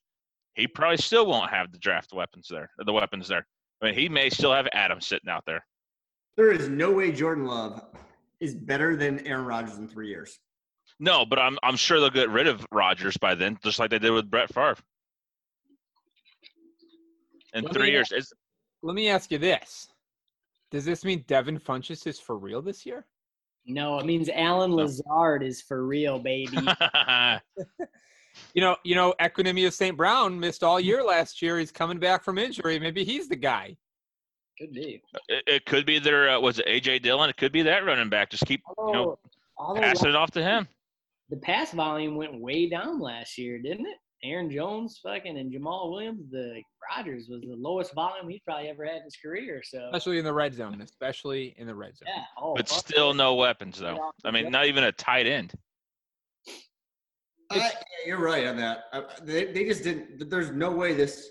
he probably still won't have the draft weapons there, the weapons there. I mean, he may still have Adam sitting out there. There is no way Jordan Love is better than Aaron Rodgers in three years. No, but I'm I'm sure they'll get rid of Rodgers by then, just like they did with Brett Favre. In Let three me- years, it's, Let me ask you this. Does this mean Devin Funchess is for real this year? No, it means Allen Lazard is for real, baby. You know, you know, Equanimeous St. Brown missed all year last year. He's coming back from injury. Maybe he's the guy. Could be. it, it could be their uh, was it AJ Dillon? It could be that running back. Just keep you know Although, although passing it off to him. the pass volume went way down last year, didn't it? Aaron Jones, fucking, and Jamaal Williams. The Rodgers was the lowest volume he's probably ever had in his career. So Especially in the red zone. Especially in the red zone. yeah, oh, But still yeah. no weapons though. I mean, not even a tight end. I, yeah, you're right on that. Uh, they, they just didn't. There's no way this.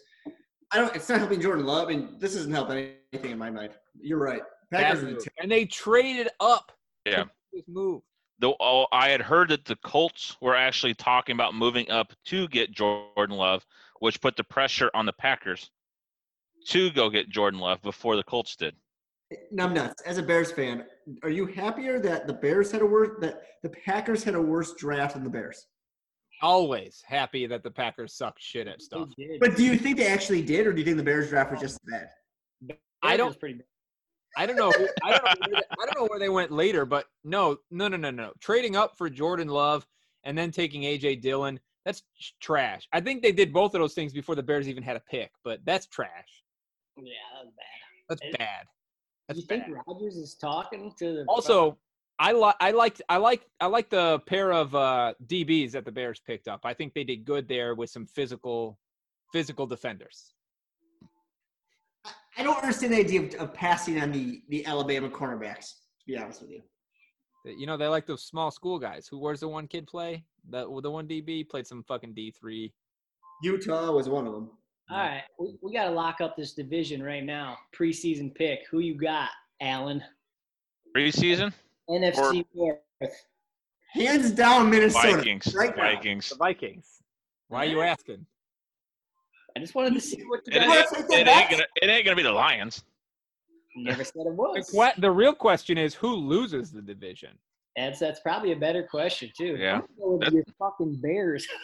I don't. It's not helping Jordan Love, and this isn't helping anything in my mind. You're right. Packers are the And they traded up. Yeah. This move. Though oh, I had heard that the Colts were actually talking about moving up to get Jordan Love, which put the pressure on the Packers. to go get Jordan Love before the Colts did. Numbnuts. As a Bears fan, are you happier that the Bears had a worse that the Packers had a worse draft than the Bears? Always happy that the Packers suck shit at stuff. But do you think they actually did, or do you think the Bears draft was just bad? I don't- pretty bad. I don't know. who- I don't know. Where they, I don't know where they went later, but no, no, no, no, no. Trading up for Jordan Love and then taking AJ Dillon, that's trash. I think they did both of those things before the Bears even had a pick, but that's trash. Yeah, that was bad. That's It- bad. Do That's you think Rodgers is talking to the Also, I like I liked I like I like the pair of uh, DBs that the Bears picked up. I think they did good there with some physical physical defenders. I- I don't understand the idea of, of passing on the the Alabama cornerbacks. To be honest with you, You know, they like those small school guys. Who where's the one kid play? The the one DB played some fucking D three. Utah was one of them. All right, we, we got to lock up this division right now. Preseason pick. Who you got, Allen? Preseason NFC North. Hands down, Minnesota. Vikings. Right. Vikings. The Vikings. Why are you asking? I just wanted to see what you It, Well, guys it's it, the it ain't best. gonna it ain't gonna be the Lions. never said it The, was. que- the real question is who loses the division. That's that's probably a better question too. Yeah. I'm gonna go with your fucking Bears.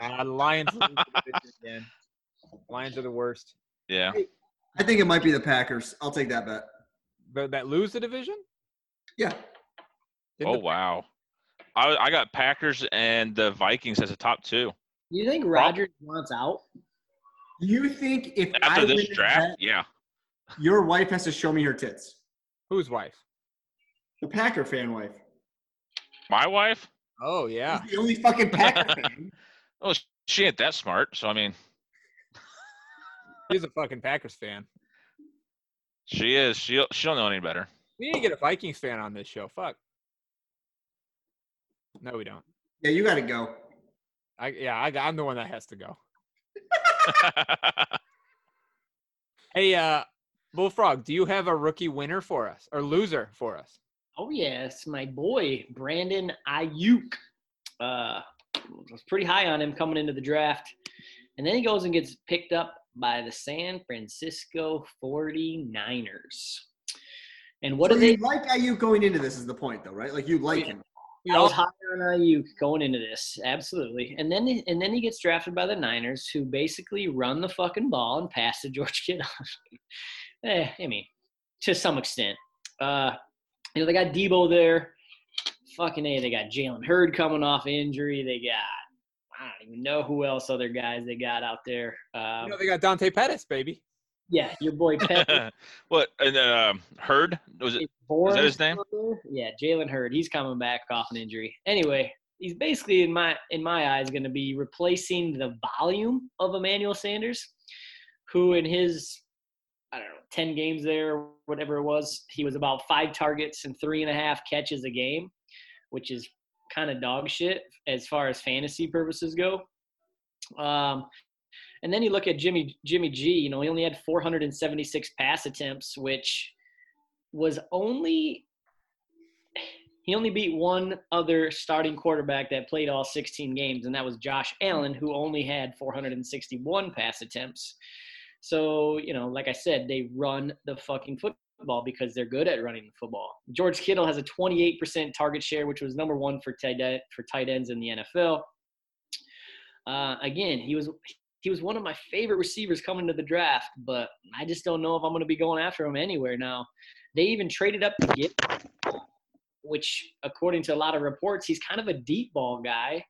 Uh, the Lions lose the division again. Lions are the worst. Yeah. I think it might be the Packers. I'll take that bet. The, that lose the division? Yeah. Didn't Oh the- wow. I I got Packers and the Vikings as a top two. Do you think Rodgers wants out? You think if I After win this the draft, bet, yeah. your wife has to show me her tits? Whose wife? The Packer fan wife. My wife? Oh yeah. She's the only fucking Packer fan. Oh, she ain't that smart. So I mean, He's a fucking Packers fan. she is. She she don't know any better. We need to get a Vikings fan on this show. Fuck. No, we don't. Yeah, you got to go. I yeah, I, I'm the one that has to go. Hey, uh, Bullfrog, do you have a rookie winner for us or loser for us? Oh yes, my boy Brandon Aiyuk. Uh, was pretty high on him coming into the draft, and then he goes and gets picked up by the San Francisco 49ers. And what so do they? you like Aiyuk going into this is the point, though, right? Like you like him. I was high on Aiyuk going into this, absolutely. And then and then he gets drafted by the Niners, who basically run the fucking ball and pass to George Kittle. eh, I mean, to some extent. Uh, you know, they got Deebo there. Fucking A, they got Jalen Hurd coming off injury. They got I don't even know who else other guys they got out there. Um, You know, they got Dante Pettis, baby. Yeah, your boy Pep. what? And uh, Hurd was it? Is that his name? Yeah, Jalen Hurd. He's coming back off an injury. Anyway, he's basically in my in my eyes going to be replacing the volume of Emmanuel Sanders, who in his I don't know ten games there, whatever it was, he was about five targets and three and a half catches a game, which is kind of dog shit as far as fantasy purposes go. Um, and then you look at Jimmy Jimmy G. You know, he only had 476 pass attempts, which was only he only beat one other starting quarterback that played all 16 games, and that was Josh Allen, who only had 461 pass attempts. So, you know, like I said, they run the fucking football because they're good at running the football. George Kittle has a 28% target share, which was number one for tight for tight ends in the NFL. Uh, again, he was he was one of my favorite receivers coming to the draft, but I just don't know if I'm going to be going after him anywhere now. They even traded up to get, which according to a lot of reports, he's kind of a deep ball guy,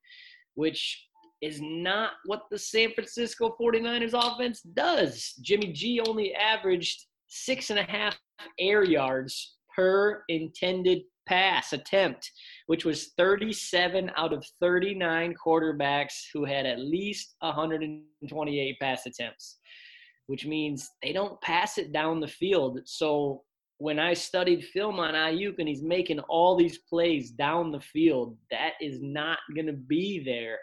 which is not what the San Francisco 49ers offense does. Jimmy G only averaged six and a half air yards per intended pass attempt, which was 37 out of 39 quarterbacks who had at least 128 pass attempts, which means they don't pass it down the field. So when I studied film on Aiyuk and he's making all these plays down the field, that is not going to be there.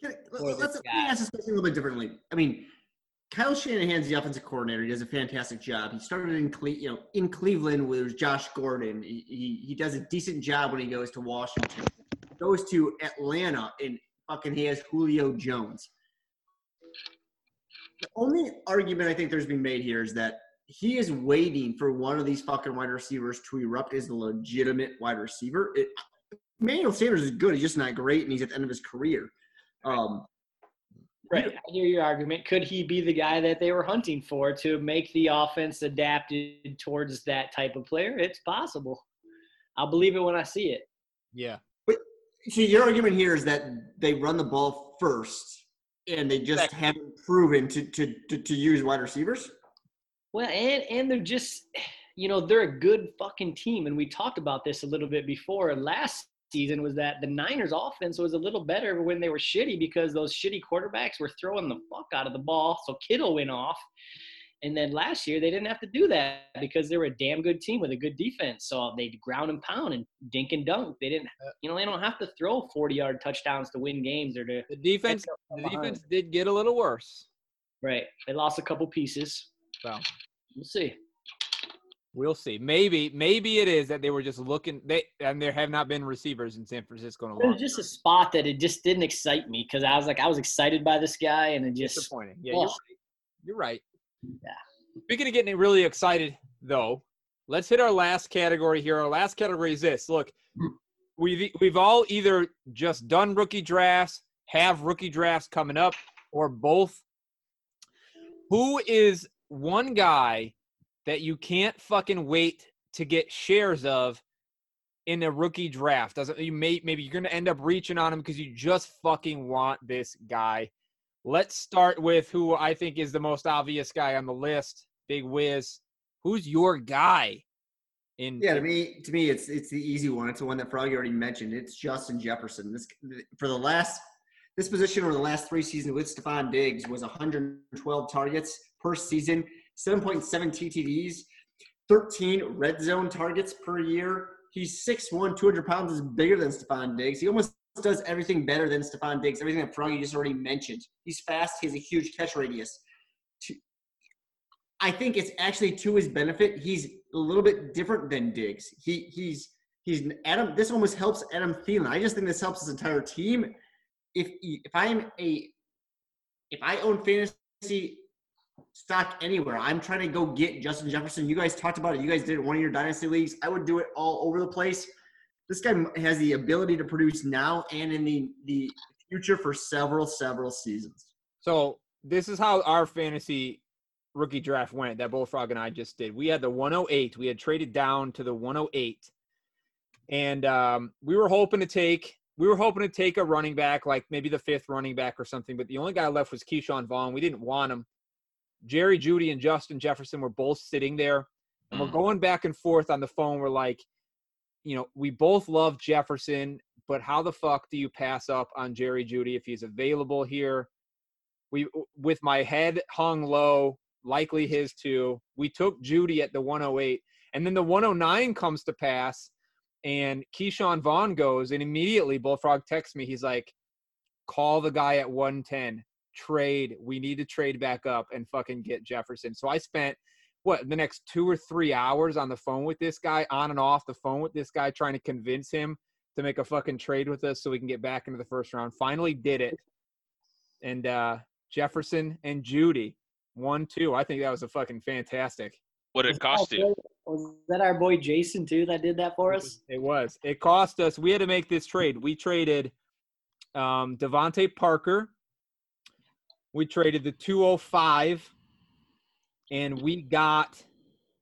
Can For Let's, let me ask this question a little bit differently. I mean, Kyle Shanahan's the offensive coordinator. He does a fantastic job. He started in Cle- you know in Cleveland with Josh Gordon. He, he he does a decent job when he goes to Washington. Goes to Atlanta and fucking he has Julio Jones. the only argument I think there's been made here is that he is waiting for one of these fucking wide receivers to erupt as a legitimate wide receiver. It, Emmanuel Sanders is good. He's just not great, and he's at the end of his career. Um, Right. I hear your argument. Could he be the guy that they were hunting for to make the offense adapted towards that type of player? It's possible. I'll believe it when I see it. Yeah. so your argument here is that they run the ball first, and they just Exactly. haven't proven to, to, to, to use wide receivers. Well, and and they're just, you know, they're a good fucking team, and we talked about this a little bit before. Last season was that the Niners' offense was a little better when they were shitty because those shitty quarterbacks were throwing the fuck out of the ball. So Kittle went off, and then last year they didn't have to do that because they were a damn good team with a good defense. So they ground and pound and dink and dunk. They didn't, you know, they don't have to throw forty-yard touchdowns to win games or to. The defense the behind. defense did get a little worse. Right. They lost a couple pieces. So We'll see. We'll see. Maybe maybe it is that they were just looking they and there have not been receivers in San Francisco in a It long was just a spot that it just didn't excite me because I was like, I was excited by this guy, and it just disappointing. Yeah, you're right. You're right. Yeah. Speaking of getting really excited, though, let's hit our last category here. Our last category is this. Look, we've we've all either just done rookie drafts, have rookie drafts coming up, or both. Who is one guy that you can't fucking wait to get shares of in a rookie draft? Doesn't you may maybe you're gonna end up reaching on him because you just fucking want this guy. Let's start with who I think is the most obvious guy on the list, Big Wiz. Who's your guy? In Yeah, to me, to me, it's it's the easy one. It's the one that Froggy already mentioned. It's Justin Jefferson. This for the last this position over the last three seasons with Stefon Diggs was 112 targets per season, 7.7 TTDs, 13 red zone targets per year. He's 6'1", 200 pounds, is bigger than Stefon Diggs. He almost does everything better than Stefon Diggs. Everything that Froggy just already mentioned. He's fast. He has a huge catch radius. I think it's actually to his benefit. He's a little bit different than Diggs. He he's he's Adam. This almost helps Adam Thielen. I just think this helps his entire team. If if I'm a if I own fantasy stock anywhere, I'm trying to go get Justin Jefferson. You guys talked about it. You guys did it one of your dynasty leagues. I would do it all over the place. This guy has the ability to produce now and in the the future for several several seasons. So this is how our fantasy rookie draft went that Bullfrog and I just did. We had the 108. We had traded down to the 108. And um, we were hoping to take we were hoping to take a running back, like maybe the fifth running back or something, but the only guy left was Ke'Shawn Vaughn. We didn't want him. Jerry Jeudy and Justin Jefferson were both sitting there. And we're Mm. going back and forth on the phone. We're like, you know, we both love Jefferson, but how the fuck do you pass up on Jerry Jeudy if he's available here? We with my head hung low, likely his too. We took Jeudy at the 108, and then the 109 comes to pass, and Ke'Shawn Vaughn goes, and immediately Bullfrog texts me. He's like, "Call the guy at 110, trade. We need to trade back up and fucking get Jefferson." So I spent what the next two or three hours on the phone with this guy, on and off the phone with this guy, trying to convince him to make a fucking trade with us so we can get back into the first round. Finally did it. And uh Jefferson and Jeudy, one, two. I think that was a fucking fantastic. What did it cost you? Was that our boy Jason too that did that for us? It was. It cost us. We had to make this trade. We traded um DeVante Parker. We traded the 205 and we got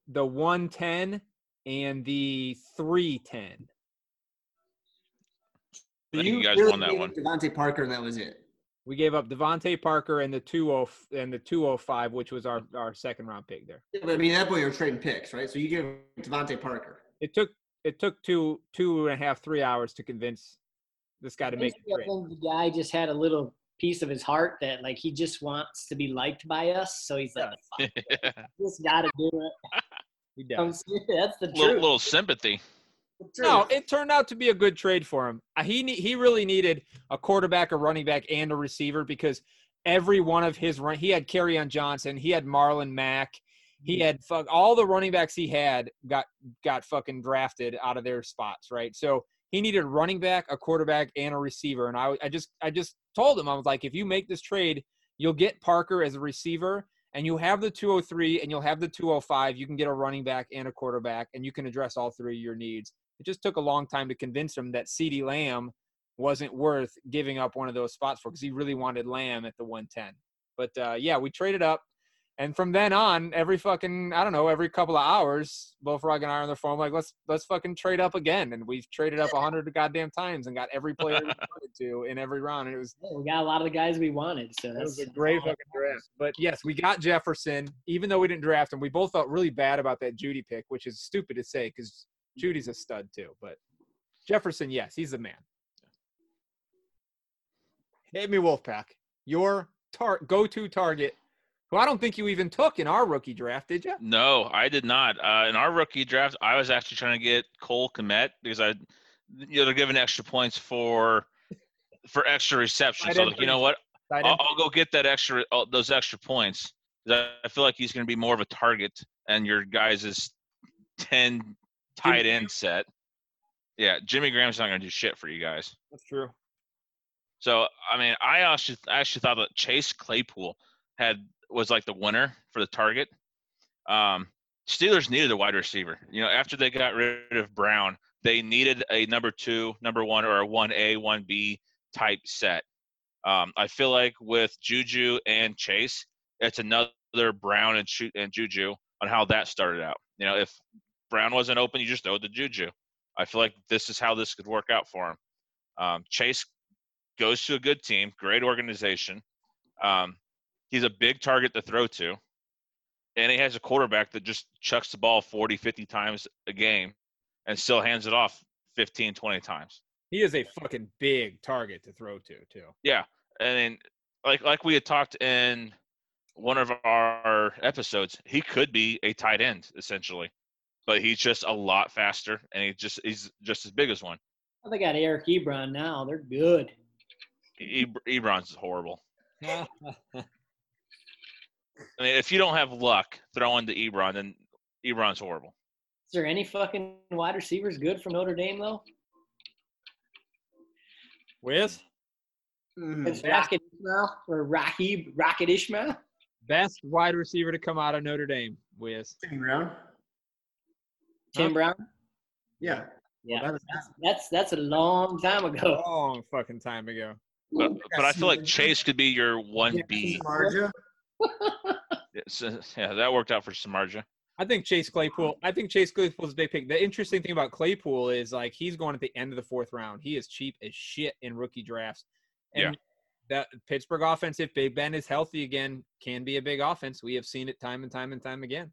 the 110 and the 310. I think you guys really won that one. DeVante Parker, and that was it. We gave up DeVante Parker and the 20 and the 205, which was our, our second round pick there. Yeah, but I mean, at that point, you were trading picks, right? So you give DeVante Parker. It took it took two two and a half three hours to convince this guy to make the I trade. the guy just had a little piece of his heart that like he just wants to be liked by us, so he's like, "Fuck it, just gotta do it. He does. serious. That's the little, truth. little sympathy. No, it turned out to be a good trade for him. Uh, He ne- he really needed a quarterback, a running back, and a receiver because every one of his run he had on Johnson, he had Marlon Mack, he had fuck all the running backs he had got got fucking drafted out of their spots, right? So he needed a running back, a quarterback, and a receiver. And I I just I just told him I was like, if you make this trade, you'll get Parker as a receiver, and you have the 203 and you'll have the 205. You can get a running back and a quarterback, and you can address all three of your needs. It just took a long time to convince him that CeeDee Lamb wasn't worth giving up one of those spots for because he really wanted Lamb at the 110. But uh, yeah, we traded up. And from then on, every fucking I don't know, every couple of hours, both Bullfrog and I are on the phone like, let's let's fucking trade up again. And we've traded up a hundred goddamn times and got every player we wanted to in every round. And it was Yeah, we got a lot of the guys we wanted, so that was a great fucking draft. But yes, we got Jefferson, even though we didn't draft him. We both felt really bad about that Jeudy pick, which is stupid to say because Jeudy's a stud too. But Jefferson, yes, he's the man. Hit me, Wolfpack. Your tar- go-to target, who I don't think you even took in our rookie draft, did you? No, I did not. Uh, in our rookie draft, I was actually trying to get Cole Kmet because I, you know, they're giving extra points for for extra receptions. So like, you know what? I'll, I'll go get that extra uh, those extra points. I I feel like he's going to be more of a target, and your guys' is ten tight end set. Yeah, Jimmy Graham's not going to do shit for you guys. That's true. So I mean, I actually I actually thought that Chase Claypool had was like the winner for the target. Um, Steelers needed a wide receiver. You know, after they got rid of Brown, they needed a number two, number one, or a one A, one B type set. Um, I feel like with Juju and Chase, it's another Brown and shoot and Juju on how that started out. You know, if Brown wasn't open, you just throw it to Juju. I feel like this is how this could work out for him. Um, Chase goes to a good team, great organization. Um, he's a big target to throw to. And he has a quarterback that just chucks the ball 40, 50 times a game and still hands it off 15, 20 times. He is a fucking big target to throw to, too. Yeah. And then, like like we had talked in one of our episodes, he could be a tight end essentially, but he's just a lot faster and he just he's just as big as one. They got Eric Ebron now. They're good. E- Ebron's horrible. I mean, if you don't have luck throwing to Ebron, then Ebron's horrible. Is there any fucking wide receivers good from Notre Dame though? With Mhm. It's Rocket Ismail or Rocky Rocket Ismail. best wide receiver to come out of Notre Dame. With Tim Brown. Tim Huh? Brown. Yeah. Yeah, Well, that's, that's that's a long time ago. long fucking time ago. But, but I feel like Chase could be your one B. Marja. Yeah, that worked out for Samardzija. I think Chase Claypool. I think Chase Claypool Claypool's a big pick. The interesting thing about Claypool is like he's going at the end of the fourth round. He is cheap as shit in rookie drafts. And that Pittsburgh offense, if Big Ben is healthy again, can be a big offense. We have seen it time and time and time again.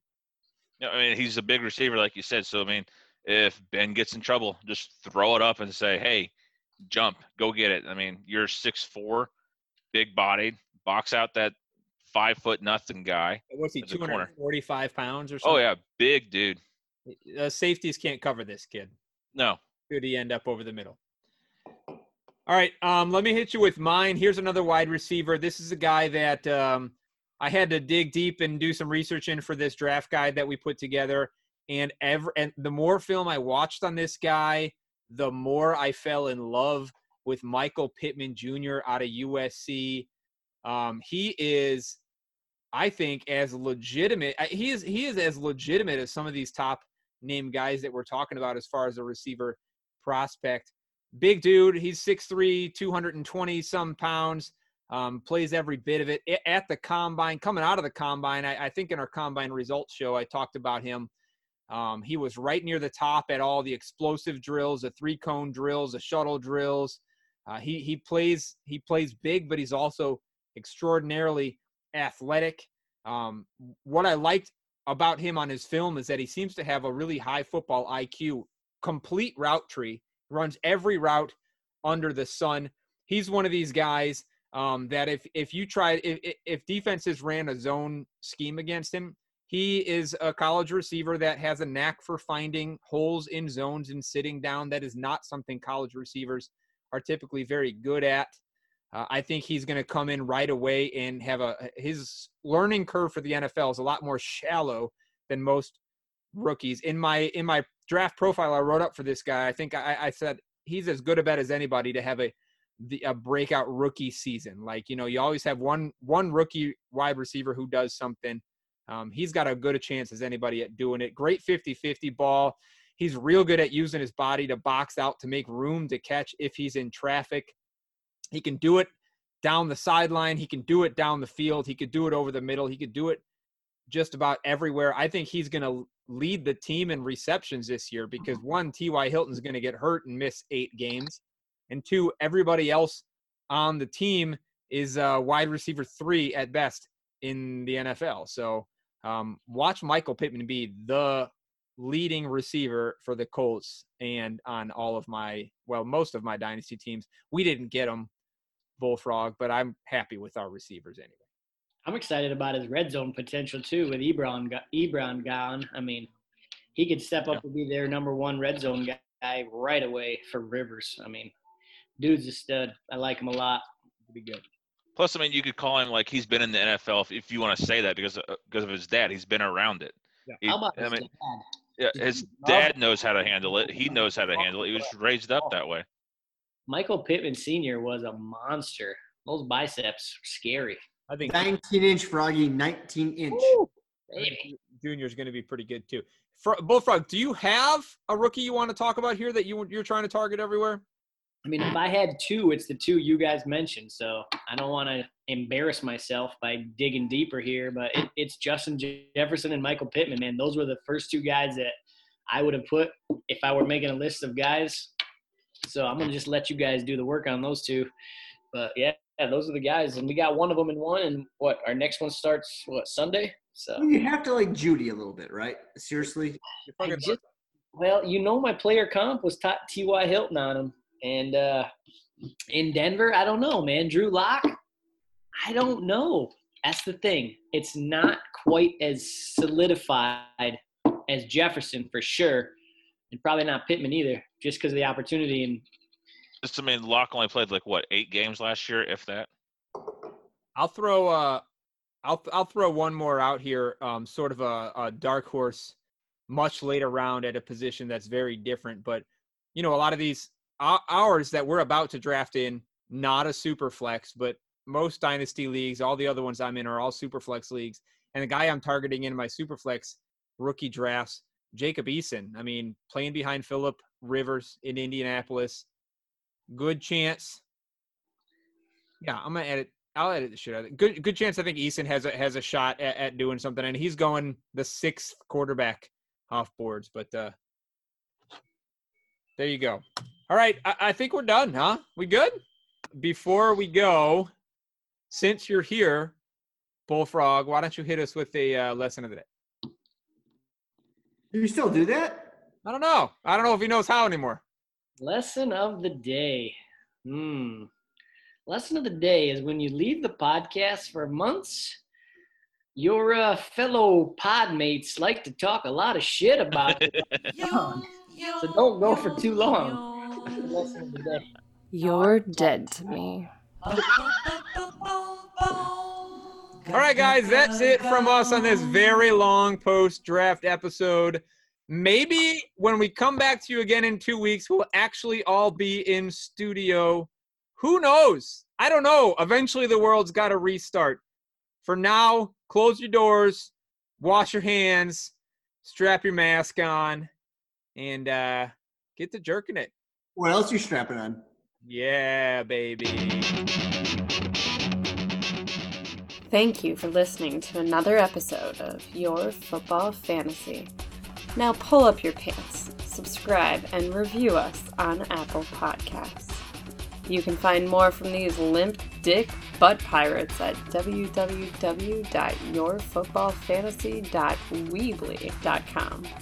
Yeah, I mean, he's a big receiver, like you said. So I mean, if Ben gets in trouble, just throw it up and say, "Hey, jump, go get it." I mean, you're six four, big bodied, box out that five foot nothing guy. What's he? Two hundred forty-five pounds or something. Oh yeah, big dude. Uh, safeties can't cover this kid. No, Could he end up over the middle? All right, um, let me hit you with mine. Here's another wide receiver. This is a guy that um, I had to dig deep and do some research in for this draft guide that we put together. And ever and the more film I watched on this guy, the more I fell in love with Michael Pittman Jr. out of USC. Um, he is, I think, as legitimate. He is he is as legitimate as some of these top name guys that we're talking about as far as a receiver prospect. Big dude. He's 6'3, 220 some pounds. Um, plays every bit of it at the combine. Coming out of the combine, I, I think in our combine results show, I talked about him. Um, he was right near the top at all the explosive drills, the three cone drills, the shuttle drills. Uh, he he plays he plays big, but he's also extraordinarily athletic. Um, what I liked about him on his film is that he seems to have a really high football IQ, complete route tree, runs every route under the sun. He's one of these guys um, that if if you if if- if defenses ran a zone scheme against him, he is a college receiver that has a knack for finding holes in zones and sitting down. That is not something college receivers are typically very good at. Uh, I think he's going to come in right away and have a his learning curve for the NFL is a lot more shallow than most rookies. In my in my draft profile I wrote up for this guy, I think I, I said he's as good a bet as anybody to have a the a breakout rookie season. Like you know, you always have one one rookie wide receiver who does something. Um, he's got a good a chance as anybody at doing it. Great 50-50 ball. He's real good at using his body to box out to make room to catch if he's in traffic. He can do it down the sideline. He can do it down the field. He could do it over the middle. He could do it just about everywhere. I think he's going to lead the team in receptions this year because one, T.Y. Hilton's going to get hurt and miss eight games. And two, everybody else on the team is uh, wide receiver three at best in the NFL. So um, watch Michael Pittman be the leading receiver for the Colts and on all of my, well, most of my dynasty teams. We didn't get him, Bullfrog, but I'm happy with our receivers anyway. I'm excited about his red zone potential too with Ebron Ebron gone. I mean, he could step up yeah. to be their number one red zone guy right away for Rivers. I mean, dude's a stud. I like him a lot. It'll be good. Plus, I mean, you could call him like he's been in the NFL if, if you want to say that because uh, of, because of his dad. He's been around it. Yeah. He, How about I mean, dad? Yeah, his dad knows how to handle it. He knows how to handle it. He was raised up that way. Michael Pittman Sr. was a monster. Those biceps are scary. I think 19 inch Froggy, 19 inch. Junior is going to be pretty good too. Fro- Bullfrog, do you have a rookie you want to talk about here that you you're trying to target everywhere? I mean, if I had two, it's the two you guys mentioned. So I don't want to embarrass myself by digging deeper here, but it, it's Justin Jefferson and Michael Pittman, man. Those were the first two guys that I would have put if I were making a list of guys. So I'm going to just let you guys do the work on those two. But yeah, yeah, those are the guys, and we got one of them in one. And what our next one starts what Sunday? So you have to like Jeudy a little bit, right? Seriously. Just, well, you know, my player comp was T.Y. Hilton on him, and uh, in Denver, I don't know, man. Drew Lock, I don't know. That's the thing. It's not quite as solidified as Jefferson for sure, and probably not Pittman either, just because of the opportunity and just, I mean, Lock only played like what eight games last year, if that. I'll throw uh, I'll I'll throw one more out here, um, sort of a, a dark horse, much later round at a position that's very different. But you know, a lot of these ours that we're about to draft in, not a super flex, but most dynasty leagues, all the other ones I'm in are all super flex leagues. And the guy I'm targeting in my super flex rookie drafts, Jacob Eason. I mean, playing behind Philip Rivers in Indianapolis, good chance. Yeah, I'm gonna edit. I'll edit the shit out of it. Good, good chance. I think Eason has a has a shot at, at doing something, and he's going the sixth quarterback off boards. But uh there you go. All right, I, I think we're done, huh? We good? Before we go, since you're here, Bullfrog, why don't you hit us with a uh, lesson of the day? Do you still do that? I don't know. I don't know if he knows how anymore. Lesson of the day. Hmm. Lesson of the day is when you leave the podcast for months, your uh, fellow podmates like to talk a lot of shit about you. so don't go for too long. You're dead to me. All right, guys, that's it from us on this very long post draft episode. Maybe when we come back to you again in two weeks, we'll actually all be in studio. Who knows? I don't know. Eventually, the world's got to restart. For now, close your doors, wash your hands, strap your mask on, and uh, get to jerking it. What else are you strapping on? Yeah, baby. Thank you for listening to another episode of Your Football Fantasy. Now pull up your pants, subscribe, and review us on Apple Podcasts. You can find more from these limp dick butt pirates at www.yourfootballfantasy.weebly.com.